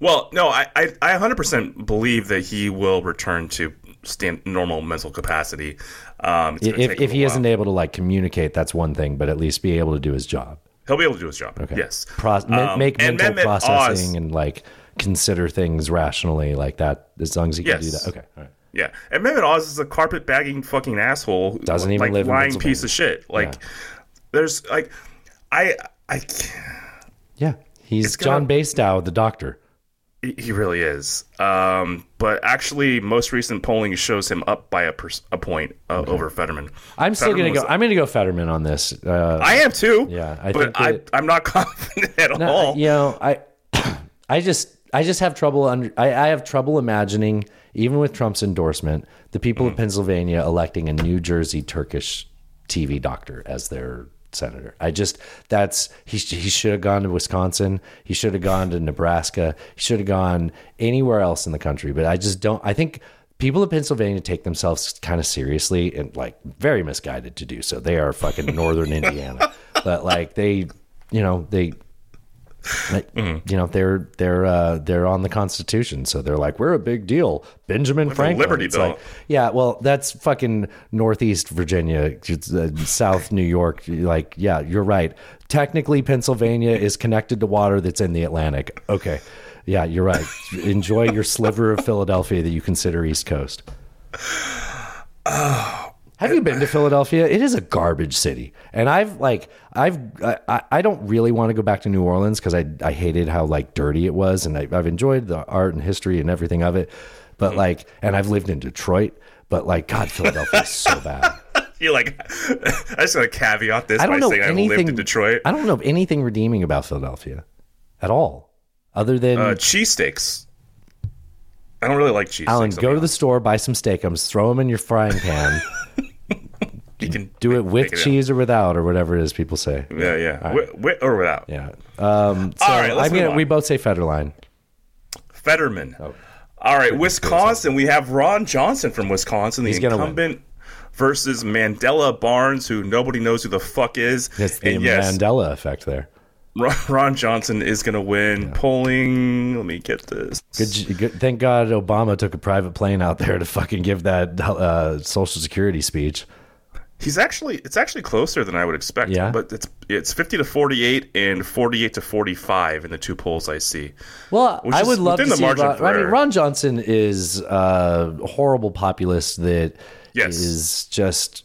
Well, no, I, I, I 100% believe that he will return to stand, normal mental capacity. Um, If, if he while. isn't able to like communicate, that's one thing, but at least be able to do his job. he'll be able to do his job. Okay. Yes. Pro- Um, make and mental processing Oz- and like consider things rationally like that. As long as he can do that. Okay. All right. Yeah, and Mehmet Oz is a carpet bagging fucking asshole. Doesn't even like live in lying piece of shit. Like, there's like, I, I, Yeah. He's John gonna- Bastow, the doctor. he really is. Um, but actually, most recent polling shows him up by a, pers- a point uh, over Fetterman. I'm still gonna go. I'm gonna go Fetterman on this. Uh, I am too. Yeah, I but think I, that- I'm not confident at no, all. you know, I, I just, I just have trouble under. I, I have trouble imagining, even with Trump's endorsement, the people Mm. of Pennsylvania electing a New Jersey Turkish TV doctor as their senator. I just that's he he should have gone to Wisconsin. He should have gone to Nebraska. He should have gone anywhere else in the country. But I just don't. I think people of Pennsylvania take themselves kind of seriously and like very misguided to do so. They are fucking northern Indiana, but like they, you know, they You know, they're they're uh, they're on the Constitution, so they're like, we're a big deal. Benjamin Franklin, Liberty It's Bell. like, yeah, well, that's fucking Northeast Virginia, uh, South New York. Like, yeah, you're right. Technically, Pennsylvania is connected to water that's in the Atlantic. Okay, yeah, you're right. Enjoy your sliver of Philadelphia that you consider East Coast. Have you been to Philadelphia? It is a garbage city, and I've like I've I, I don't really want to go back to New Orleans because I I hated how like dirty it was, and I, I've enjoyed the art and history and everything of it, but like, and I've lived in Detroit, but like, God, Philadelphia is so bad. You're like, I just want to caveat this I don't by know saying I anything. lived in Detroit. I don't know anything redeeming about Philadelphia at all, other than Uh, cheesesteaks. I don't really like cheese. Alan, go to the store, buy some steakums, throw them in your frying pan. You can Do it with it out. cheese or without, or whatever it is people say. Yeah, yeah. With, with or without. Yeah. Um, so All right, let's I'm gonna, move on. we both say Federline. Fetterman. All right, Wisconsin. We have Ron Johnson from Wisconsin, the win. incumbent, versus Mandela Barnes, who nobody knows who the fuck is. It's the and yes, Mandela effect there. Ron, Johnson is going to win. Polling. Let me get this. Good, good, thank God Obama took a private plane out there to fucking give that uh, Social Security speech. He's actually it's actually closer than I would expect. Yeah? but it's it's fifty to forty eight and forty eight to forty five in the two polls I see. Well, I would love to see. Ron, I mean. Ron Johnson is a horrible populist that is Yes. just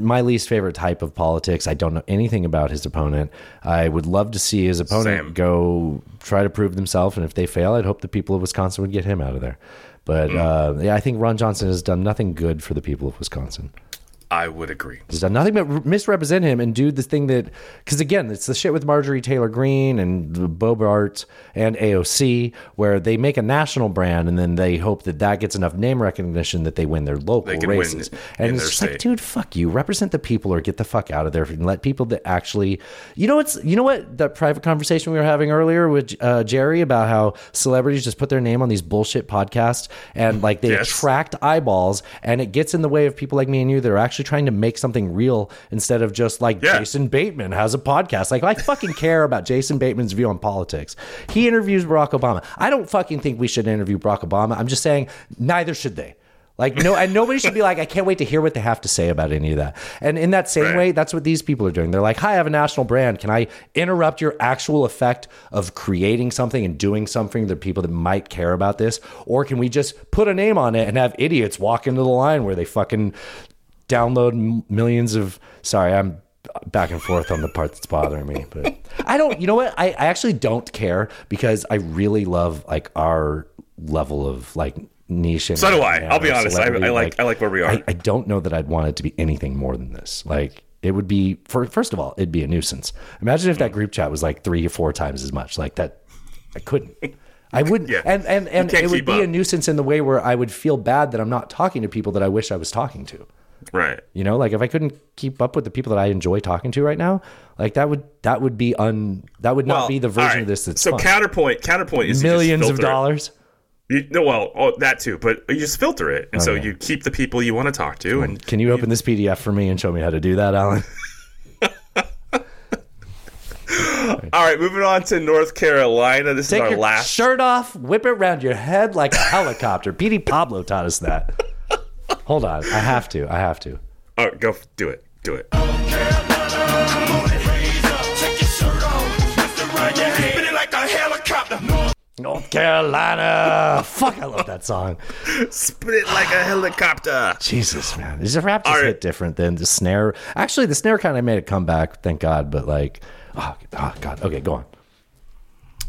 my least favorite type of politics. I don't know anything about his opponent. I would love to see his opponent Same. go try to prove themselves, and if they fail, I'd hope the people of Wisconsin would get him out of there. But Hmm. uh, yeah, I think Ron Johnson has done nothing good for the people of Wisconsin. I would agree. He's done nothing but misrepresent him and do the thing that, because again, it's the shit with Marjorie Taylor Greene and the Boebert and AOC, where they make a national brand and then they hope that that gets enough name recognition that they win their local They can win races. and their it's just like, dude, fuck you. Represent the people or get the fuck out of there and let people that actually, you know what's, you know what that private conversation we were having earlier with uh, Jerry about how celebrities just put their name on these bullshit podcasts and like they Yes. attract eyeballs and it gets in the way of people like me and you that are actually trying to make something real instead of just like Yeah. Jason Bateman has a podcast. Like I fucking care about Jason Bateman's view on politics. He interviews Barack Obama. I don't fucking think we should interview Barack Obama. I'm just saying neither should they. Like no, and nobody should be like, I can't wait to hear what they have to say about any of that. And in that same Right. way, that's what these people are doing. They're like, Hi, I have a national brand. Can I interrupt your actual effect of creating something and doing something that people that might care about this? Or can we just put a name on it and have idiots walk into the line where they fucking download m- millions of sorry i'm back and forth on the part that's bothering me but i don't you know what I, I actually don't care because i really love like our level of like niche So do I. I'll be honest. I- I celebrity. like- I like where we are. I, I don't know that i'd want it to be anything more than this like it would be for first of all it'd be a nuisance imagine if that group chat was like three or four times as much like that i couldn't I wouldn't, Yeah. and and and it would be a nuisance in the way where I would feel bad that I'm not talking to people that I wish I was talking to. Right. You know, like if I couldn't keep up with the people that I enjoy talking to right now, like that would that would be un that would not Well, be the version right. of this that's so fun. counterpoint. Counterpoint is millions of dollars. You, no, well, oh, that too, but you just filter it, and so you keep the people you want to talk to, and Can you open this PDF for me and show me how to do that, Alan? all right, moving on to North Carolina. This Take is our your last. shirt off, whip it around your head like a helicopter. Petey Pablo taught us that. Hold on, I have to. I have to. All right, go f- do it. Do it. North Carolina. Fuck, I love that song. Spit it like a helicopter. Jesus, man. Is the rap just All right. hit different than the snare? Actually, the snare kind of made a comeback, thank God. But like, oh, oh God. Okay, go on.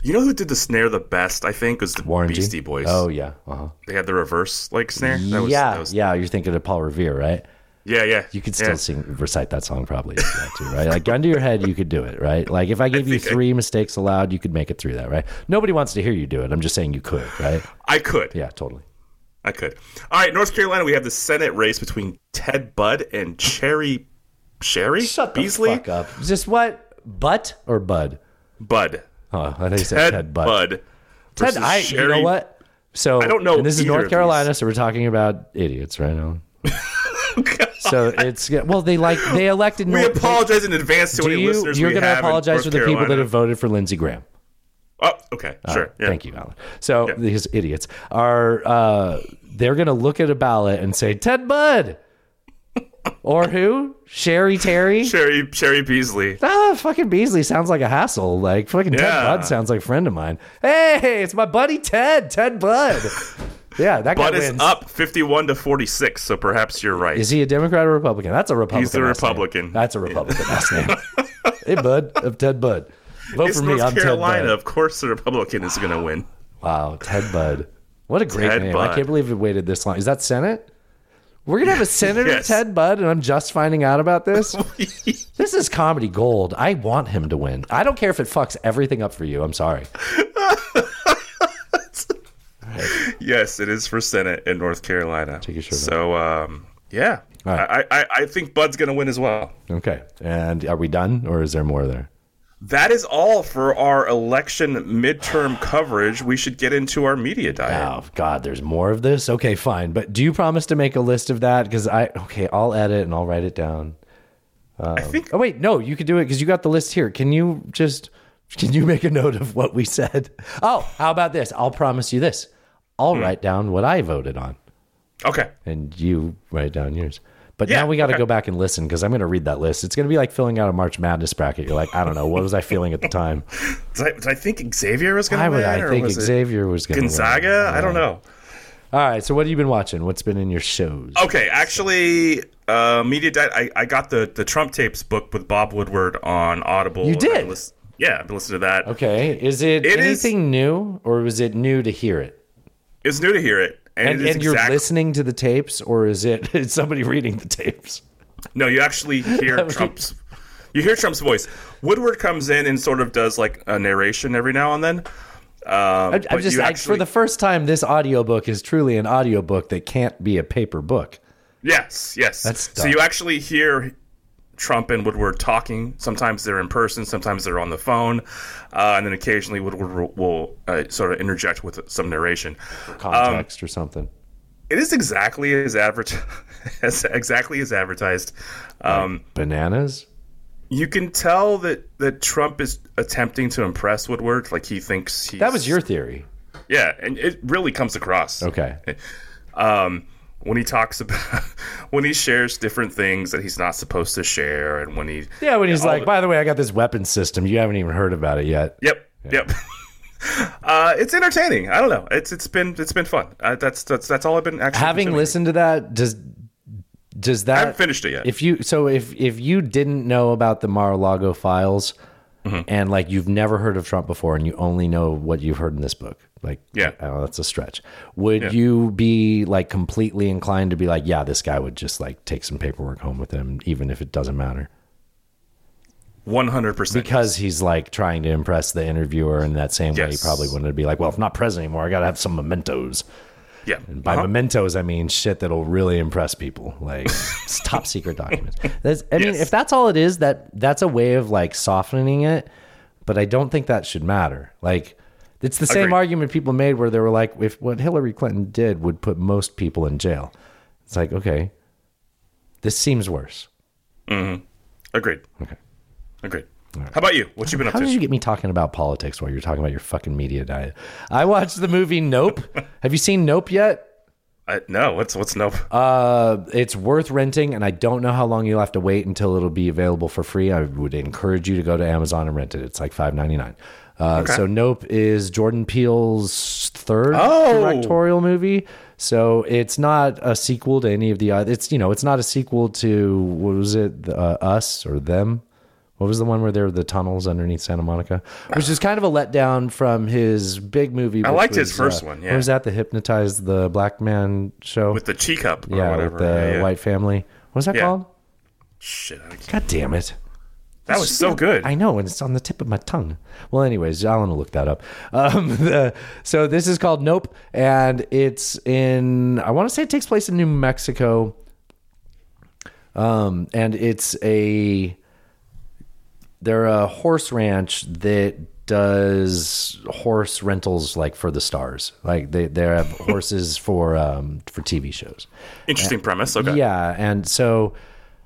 You know who did the snare the best? I think was the Warren G? Beastie Boys. Oh yeah. Uh-huh. they had the reverse like snare. That was, yeah, that was, yeah. You're thinking of Paul Revere, right? yeah, yeah. You could still Yeah. sing, recite that song probably if you to, right? Like gun to your head, you could do it, right? Like if I gave you think I- three mistakes allowed, you could make it through that, right? Nobody wants to hear you do it. I'm just saying you could, right? I could. Yeah, totally. I could. All right, North Carolina. We have the Senate race between Ted Budd and Cherry. Sherry Shut the Beasley. fuck up. Just what? Butt or Bud? Bud. Oh, I know you said Ted, Butt. Bud. Ted, I. You know what? So I don't know and This is North Carolina, so we're talking about idiots, right now. so it's well, they like they elected. We North- apologize in advance to any you? listeners. You're going to apologize to the people that have voted for Lindsey Graham. Oh, okay, sure. Yeah. Thank you, Alan. So Yeah. these idiots are uh, they're going to look at a ballot and say Ted Budd or who? Sherry Terry. Sherry Cheri Beasley. Ah, fucking Beasley sounds like a hassle. Like fucking Ted Yeah. Budd sounds like a friend of mine. Hey, it's my buddy Ted. Ted Budd. Yeah, that guy is wins. up 51 to 46, so perhaps you're right. Is he a Democrat or Republican? That's a Republican. He's a last name. Republican. That's a Republican last name. hey, Bud, of Ted Budd. Vote it's for me. North I'm Ted Carolina. Budd. Of course, the Republican is going to win. Wow, Ted Budd. What a great Ted name. I can't believe it waited this long. Is that Senate? We're going to have a Senator Yes. Ted Budd, and I'm just finding out about this? this is comedy gold. I want him to win. I don't care if it fucks everything up for you. I'm sorry. Yes, it is for Senate in North Carolina. Take your shirt so, um, yeah, right. I, I, I think Bud's going to win as well. Okay. And are we done, or is there more there? That is all for our election midterm coverage. We should get into our media diet. Oh God, there's more of this. Okay, fine. But do you promise to make a list of that? Because I okay, I'll edit and I'll write it down. I think Oh wait, no, you could do it because you got the list here. Can you just can you make a note of what we said? Oh, how about this? I'll promise you this. I'll Hmm. write down what I voted on, okay. and you write down yours. But Yeah, now we got to okay. go back and listen because I'm going to read that list. It's going to be like filling out a March Madness bracket. You're like, I don't know, what was I feeling at the time? Did I, did I think Xavier was going to win? I think was Xavier was going to Gonzaga? I don't know. All right, so what have you been watching? What's been in your shows? Okay, actually, uh, media diet. I, I got the the Trump tapes book with Bob Woodward on Audible. You did? been yeah, I've been listening to that. Okay, is it, It is- anything new, or was it new to hear it? It's new to hear it, and, And, and you're exact- listening to the tapes, or is it is somebody reading the tapes? No, you actually hear Trump's. You hear Trump's voice. Woodward comes in and sort of does like a narration every now and then. Um, I, I'm just you I, actually, for the first time, this audiobook is truly an audiobook that can't be a paper book. yes, yes. That's so you actually hear Trump and Woodward talking. Sometimes they're in person, sometimes they're on the phone, uh, and then occasionally Woodward will, uh, sort of interject with some narration. Context or something. It is exactly as advert as exactly as advertised. Um, Bananas. you can tell that that Trump is attempting to impress Woodward. Like he thinks he's, That was your theory. yeah, and it really comes across. Okay. um, when he talks about when he shares different things that he's not supposed to share, and when he Yeah, when he's like, the- by the way, I got this weapon system. You haven't even heard about it yet. yep, yep. uh, it's entertaining. I don't know. It's it's been it's been fun. Uh, that's that's that's all I've been actually Having consuming. listened to that, does does that I haven't finished it yet. If you so if if you didn't know about the Mar-a-Lago files Mm-hmm. and like you've never heard of Trump before and you only know what you've heard in this book, like Yeah. Know, that's a stretch. Would Yeah. you be like completely inclined to be like, yeah, this guy would just like take some paperwork home with him, even if it doesn't matter? One hundred percent. Because he's like trying to impress the interviewer in that same way he probably wouldn't be like, well, if I'm not present anymore, I gotta have some mementos. yeah. And by Uh-huh. mementos, I mean shit that'll really impress people, like top secret documents. That's, I mean, if that's all it is, that that's a way of like softening it. But I don't think that should matter. Like, it's the same argument people made where they were like, if what Hillary Clinton did would put most people in jail. It's like, okay, this seems worse. Agreed. Okay. Agreed. How about you? What you been up How to? How did you get me talking about politics while you're talking about your fucking media diet? I watched the movie Nope. Have you seen Nope yet? I, no. What's what's nope? Uh, it's worth renting, and I don't know how long you'll have to wait until it'll be available for free. I would encourage you to go to Amazon and rent it. It's like five ninety nine. Uh, So Nope is Jordan Peele's third Oh. directorial movie. So it's not a sequel to any of the other. It's you know it's not a sequel to what was it uh, Us or Them. What was the one where there were the tunnels underneath Santa Monica? Which is kind of a letdown from his big movie. I liked his first uh, one, What yeah. was that? The hypnotized the black man show with the teacup or yeah, whatever. with the yeah, yeah. white family. What's that Yeah. called? Shit. I God damn it. That was so good. I know, and it's on the tip of my tongue. Well, anyways, Alan will look that up. Um, the, so this is called Nope, and it's in. I want to say it takes place in New Mexico. Um, and it's a. They're a horse ranch that does horse rentals like for the stars. Like they they have horses for um for TV shows. Interesting premise. Okay. Yeah, and so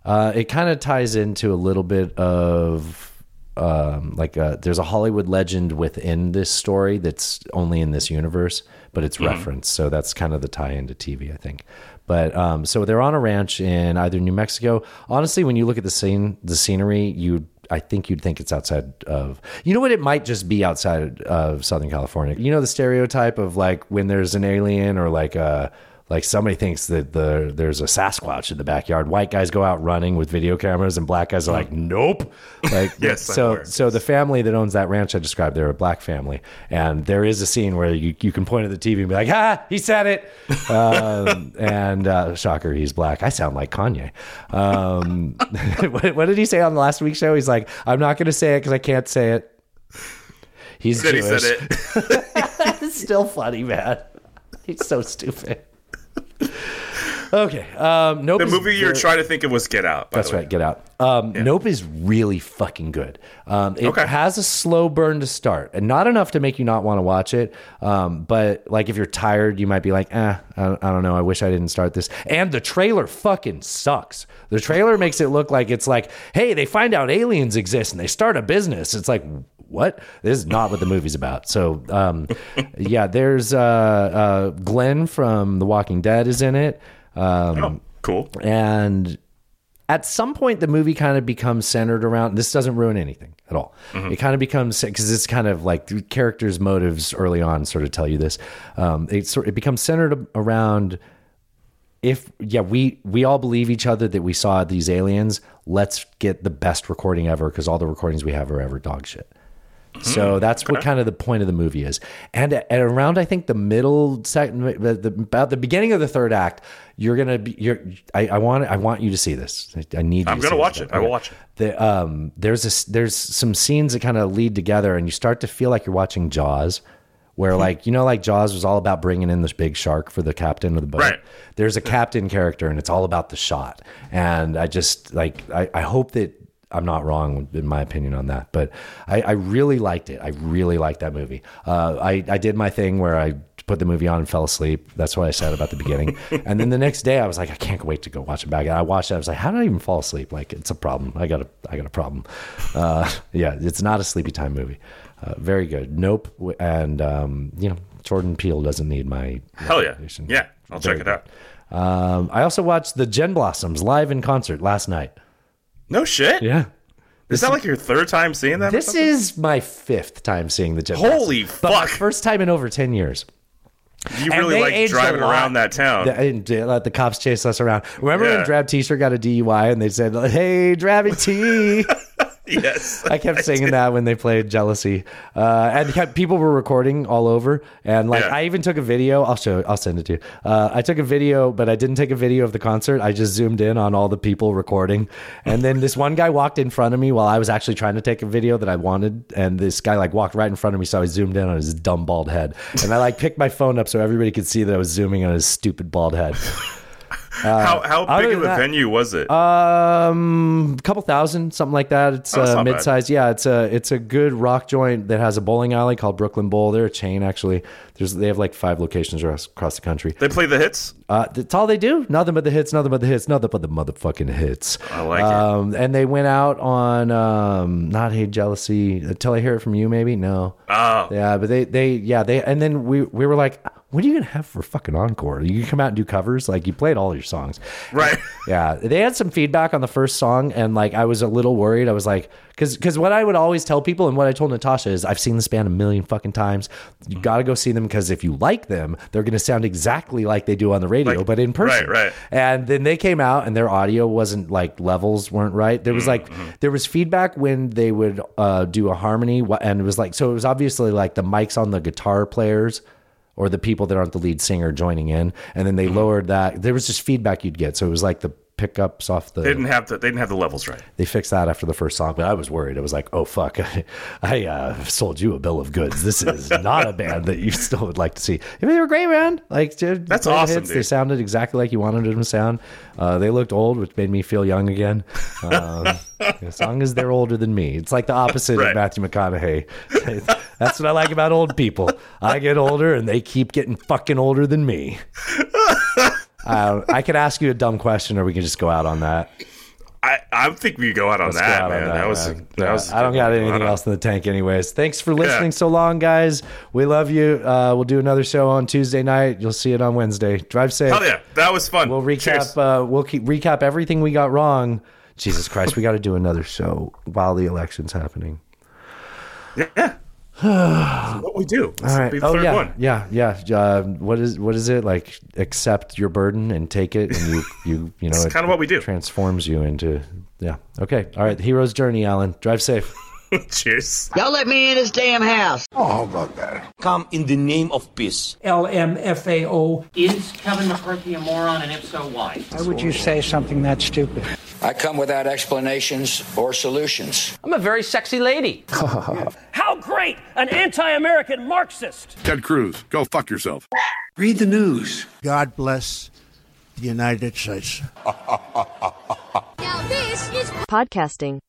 uh, it kind of ties into a little bit of um, like a, there's a Hollywood legend within this story that's only in this universe, but it's referenced. So that's kind of the tie into TV, I think. But um, so they're on a ranch in either New Mexico. Honestly, when you look at the scene, the scenery, you I think you'd think it's outside of. You know what? It might just be outside of Southern California. You know the stereotype of like when there's an alien or like a like somebody thinks that the there's a Sasquatch in the backyard. White guys go out running with video cameras, and black guys are like, "Nope." Like, Yes, so so the family that owns that ranch I described, they're a black family, and there is a scene where you, you can point at the TV and be like, "Ha, he said it," um, and uh, shocker, he's black. I sound like Kanye. Um, what, what did he say on the last week's show? He's like, "I'm not going to say it because I can't say it." He's he Jewish. said it. it's still funny, man. He's so stupid. Okay. Um, nope. The movie you're trying to think of was Get Out. by That's the way. right. Get out. Um, Nope is really fucking good. Um, it Okay. has a slow burn to start, and not enough to make you not want to watch it. Um, but like if you're tired, you might be like, eh, I don't, I don't know. I wish I didn't start this. And the trailer fucking sucks. The trailer makes it look like it's like, hey, they find out aliens exist and they start a business. It's like. What? This is not what the movie's about. So, um, yeah, there's uh, uh, Glenn from The Walking Dead is in it. Um, Oh, cool. and at some point the movie kind of becomes centered around this doesn't ruin anything at all. It kind of becomes because it's kind of like the characters motives early on sort of tell you this. Um, it sort it becomes centered around if yeah we we all believe each other that we saw these aliens let's get the best recording ever because all the recordings we have are ever dog shit So that's what kind of the point of the movie is. And at, around, I think the middle second, the, the, about the beginning of the third act, you're gonna be. You're. I, I want. I want you to see this. I, need. You I'm to gonna watch it. I will watch it. The, um, there's a, there's some scenes that kind of lead together, and you start to feel like you're watching Jaws, Hmm. where like you know, like Jaws was all about bringing in this big shark for the captain of the boat. Right. There's a captain character, and it's all about the shot. And I just like I, I hope that I'm not wrong in my opinion on that, but I, I really liked it. I really liked that movie. Uh, I I did my thing where I put the movie on and fell asleep. That's what I said about the beginning. and then the next day I was like, I can't wait to go watch it back. And I watched it. I was like, how did I even fall asleep? Like it's a problem. I got a I got a problem. Uh, yeah, it's not a sleepy time movie. Uh, very good. Nope. And um, you know, Jordan Peele doesn't need my Hell yeah. Yeah, I'll Very check it out. Um, I also watched the Gin Blossoms live in concert last night. No shit. Yeah. This Is that like your third time seeing that? This is my fifth time seeing the Gin Holy Blossoms. But my fuck. first time in over 10 years. You really like driving around that town. I didn't let the cops chase us around. Remember when Drab T-shirt got a DUI and they said, "Hey, Drabby T." yes. I kept singing that when they played "Jealousy," uh, and kept, people were recording all over. And like, Yeah. I even took a video. I'll show. I'll send it to you. Uh, I took a video, but I didn't take a video of the concert. I just zoomed in on all the people recording. And then this one guy walked in front of me while I was actually trying to take a video that I wanted. And this guy like walked right in front of me, so I zoomed in on his dumb bald head. And I like picked my phone up so everybody could see that I was zooming on his stupid bald head. How how other big of a that- venue was it? Um, a couple thousand, something like that. It's Oh, uh, mid-sized. Yeah, it's a it's a good rock joint that has a bowling alley called Brooklyn Bowl. They're a chain actually. There's they have like five locations across, the country. they play the hits. Uh, that's all they do. Nothing but the hits. Nothing but the hits. Nothing but the motherfucking hits. I like it. um, And they went out on um, not Hey Jealousy until I hear it from you. Maybe no. Oh, Yeah, but they they yeah they and then we we were like, what are you gonna have for fucking encore? You can come out and do covers. Like you played all your songs. right. Yeah, they had some feedback on the first song, and like I was a little worried. I was like, because because what I would always tell people, and what I told Natasha is, I've seen this band a million fucking times. You mm-hmm. got to go see them because if you like them, they're to sound exactly like they do on the radio, Like- but in person. right, right. And then they came out, and their audio wasn't like levels weren't right. There was mm-hmm, like mm-hmm. there was feedback when they would uh, do a harmony, and it was like so it was obviously like the mics on the guitar players or the people that aren't the lead singer joining in, and then they mm-hmm. lowered that. There was just feedback you'd get, so it was like the pickups off the. They didn't have the they didn't have the levels right. They fixed that after the first song, but I was worried. I was like, "Oh fuck, I, I uh, sold you a bill of goods. This is not a band that you still would like to see." I mean, they were great, man. Like dude, That's awesome, They dude. sounded exactly like you wanted them to sound. Uh, they looked old, which made me feel young again. Um, as long as they're older than me, it's like the opposite Right. of Matthew McConaughey. That's what I like about old people. I get older, and they keep getting fucking older than me. Uh, I could ask you a dumb question, or we can just go out on that. I I think we go out on Let's that, out on man. That, was man. that Yeah, was. I don't got anything else in the tank, anyways. Thanks for listening Yeah. so long, guys. We love you. Uh, we'll do another show on Tuesday night. You'll see it on Wednesday. Drive safe. Hell yeah, that was fun. We'll recap. Uh, we'll keep recap everything we got wrong. Jesus Christ, we got to do another show while the election's happening. Yeah. What we do. This All right. Oh yeah, one. yeah, yeah. Uh, what is what is it like? Accept your burden and take it, and you you you know It's it kinda what we do. Transforms you into yeah. Okay. All right. Hero's journey, Alan. Drive safe. Cheers. Y'all let me in this damn house. Oh, my God. Come in the name of peace. LMFAO. Is Kevin McCarthy a moron, and if so, why? Why would you say something that stupid? I come without explanations or solutions. I'm a very sexy lady. How great! An anti American Marxist! Ted Cruz, go fuck yourself. Read the news. God bless the United States. Now this is Podcasting.